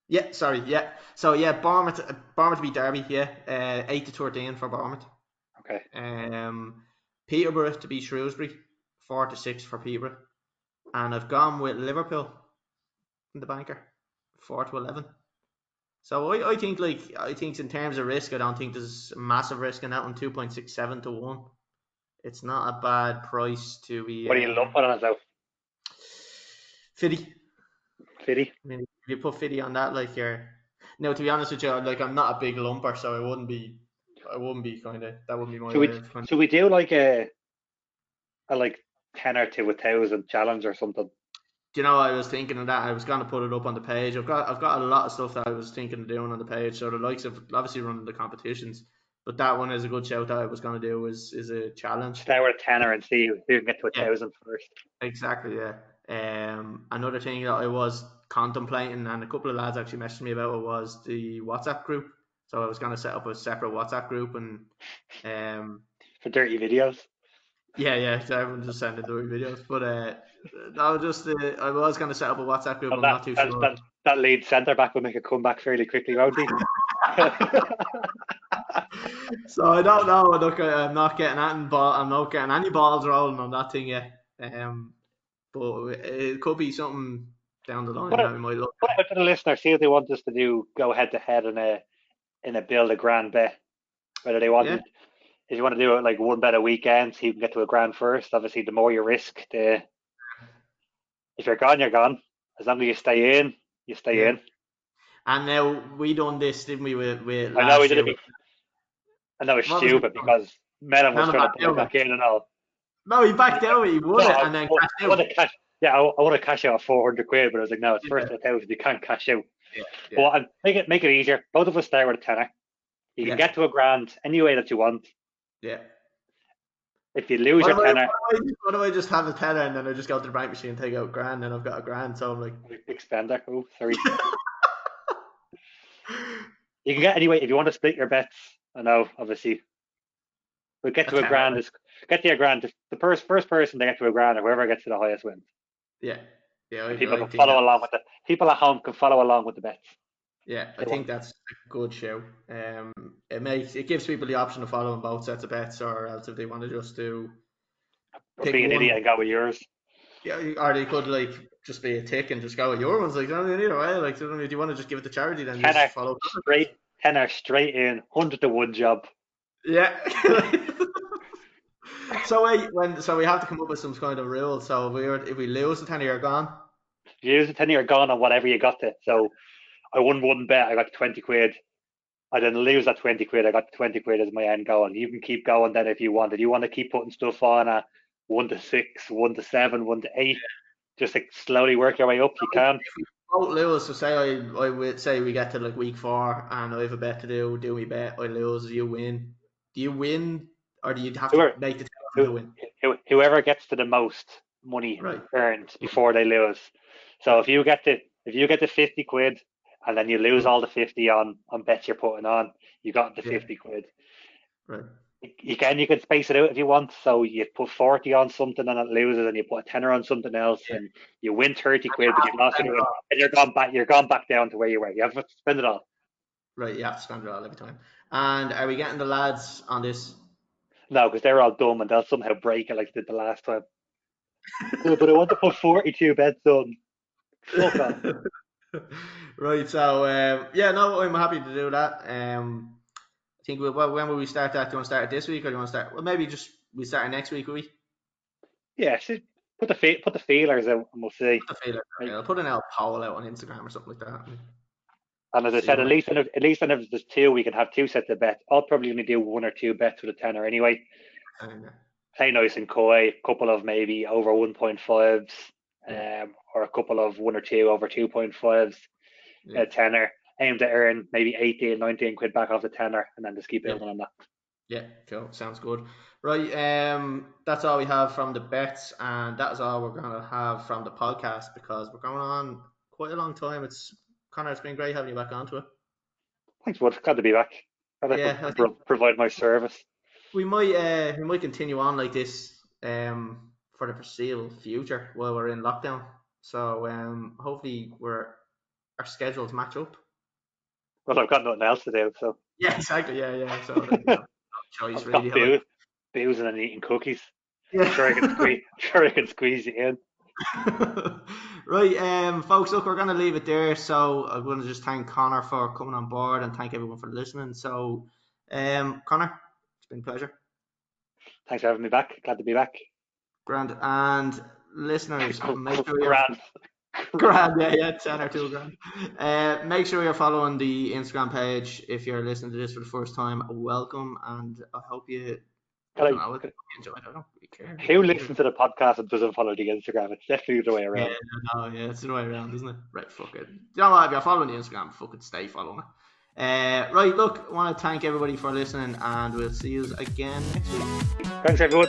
Yeah, sorry, yeah. So yeah, Bournemouth, Bournemouth beat Derby, yeah, uh, eight to thirteen for Bournemouth. Okay. Um, Peterborough to beat Shrewsbury, four to six for Peterborough, and I've gone with Liverpool in the banker, four to eleven. So I, I think like I think in terms of risk, I don't think there's massive risk in that one. Two point six seven to one. It's not a bad price to be. What do you um, lump on it though? Fifty. Fifty. I mean, if you put fifty on that, like you're. No, to be honest with you, like I'm not a big lumper, so I wouldn't be. I wouldn't be kind of. That wouldn't be my. Should we kind we do like a a like tenner to a thousand challenge or something? Do you know, I was thinking of that. I was going to put it up on the page. I've got, I've got a lot of stuff that I was thinking of doing on the page. So the likes of obviously running the competitions, but that one is a good shout that I was going to do. Is is a challenge. Start with tenner and see who can get to a Yeah. thousand first. Exactly, yeah. Um, another thing that I was contemplating, and a couple of lads actually messaged me about it, was the WhatsApp group. So I was going to set up a separate WhatsApp group, and um, For dirty videos. yeah, yeah, so everyone just sending the videos. But uh, no, just uh, I was going to set up a WhatsApp group. Well, I'm that, not too that, sure. that, that lead centre back will make a comeback fairly quickly, won't he? (laughs) (laughs) so I don't know. Look, I'm not getting any ball. I'm not getting any balls rolling on that thing yet. Um, but it could be something down the line What that we might look. Put it out to the listener, see if they want us to do go head to head in a in a build a grand bet. Whether they want Yeah. if you want to do it like one bet a weekend, so you can get to a grand first. Obviously, the more you risk, the if you're gone, you're gone. As long as you stay in, you stay Yeah. in. And now we done this, didn't we? With, with I know we did it. Year? that What was stupid called? because Mellon was trying to it back in and all. No, he backed out. He won No, it and then I, I out. want to cash. Yeah, I, I want to cash out four hundred quid, but I was like, no, it's first Yeah. to a thousand. You can't cash out. Yeah, yeah. Well, and um, make it make it easier. Both of us start with a tenner. You can Yeah. get to a grand any way that you want. yeah. If you lose What your tenner, I, what if I just have a tenner and then I just go to the bank machine and take out a grand and I've got a grand? So I'm like, big spender. Oh, sorry. (laughs) You can get anyway if you want to split your bets. I know, obviously. But get to a grand is get to a grand. The- first first person to get to a grand, or whoever gets to the highest wins. yeah, yeah. I, people I can follow that- along with the people at home can follow along with the bets. Yeah, I think that's a good show. Um, it makes it gives people the option of following both sets of bets, or else if they want to just do, Or be an one. idiot and go with yours. yeah, or they could like just be a tick and just go with your ones. Like, mean, either way, like, if you want to just give it to charity, then Tenner. just follow. Straight tenner straight in, hundred to one job. Yeah. (laughs) (laughs) so wait, when so we have to come up with some kind of rule. So if we were, if we lose the tenner, you're gone. If you use the tenner, you're gone on whatever you got to. So I won one bet, I got twenty quid. I didn't lose that twenty quid. I got twenty quid as my end goal. You can keep going then if you want. If you want to keep putting stuff on a one to six, one to seven, one to eight, just like slowly work your way up. You can. Both lose. So say I, I would say we get to like week four and I have a bet to do. Do we bet? I lose. You win. Do you win, or do you have to make the tenner to win? Who- Whoever gets to the most money Right. earned before they lose. So if you get to if you get to fifty quid and then you lose all the fifty on on bets you're putting on, you got the Yeah. fifty quid. Right. You can you can space it out if you want. So you put forty on something and it loses, and you put a tenner on something else, Yeah. and you win thirty quid, but you've lost it, and you're gone back. You're gone back down to where you were. You have to spend it all. Right. You have to spend it all every time. And are we getting the lads on this? No, because they're all dumb and they'll somehow break it like they did the last time. (laughs) But I want to put forty-two bets on. Fuck off. (laughs) right. So um, yeah, no, I'm happy to do that. Um, think we, well, when will we start that? Do you want to start it this week, or do you want to start? Well, maybe just we start it next week. Will we? Yeah, put the fe- put the feelers out, and we'll see. Put the feeler. Okay, I'll put an L poll out on Instagram or something like that. And as I said, at least if, at least if there's two, we can have two sets of bets. I'll probably only do one or two bets with a tenner anyway. Play nice and coy. A couple of maybe over one point fives, um, or a couple of one or two over two point fives. Yeah. A tenner. Aim to earn maybe 18, 19 quid back off the tenner, and then just keep Yeah. building on that. Yeah, cool. Sounds good. Right, um, that's all we have from the bets, and that is all we're gonna have from the podcast because we're going on quite a long time. It's Connor, it's been great having you back onto it. Thanks, bud. Glad to be back. Glad yeah, pro- provide my service. We might uh, we might continue on like this um, for the foreseeable future while we're in lockdown. So um, hopefully we're our schedules match up. Well, I've got nothing else to do, so. Yeah, exactly. Yeah, yeah. So no (laughs) choice I've really. Booze, boozing and eating cookies. Yeah. I'm sure I can squeeze. (laughs) sure I can squeeze you in. (laughs) right, um, folks. Look, we're gonna leave it there. So I'm gonna just thank Connor for coming on board and thank everyone for listening. So, um, Connor, it's been a pleasure. Thanks for having me back. Glad to be back. Grand and listeners, make sure grand. (laughs) grand, yeah, yeah, ten or two grand. Uh, make sure you're following the Instagram page if you're listening to this for the first time. Welcome, and I hope you. I, don't know, I don't really care. Who listens to the podcast and doesn't follow the Instagram? It's definitely the way around. Yeah, no, yeah, it's the way around, isn't it? Right, fuck it. You know what? If you're following the Instagram, fuck it, stay following it. Uh, right, look, I want to thank everybody for listening, and we'll see you again next week. Thanks, everyone.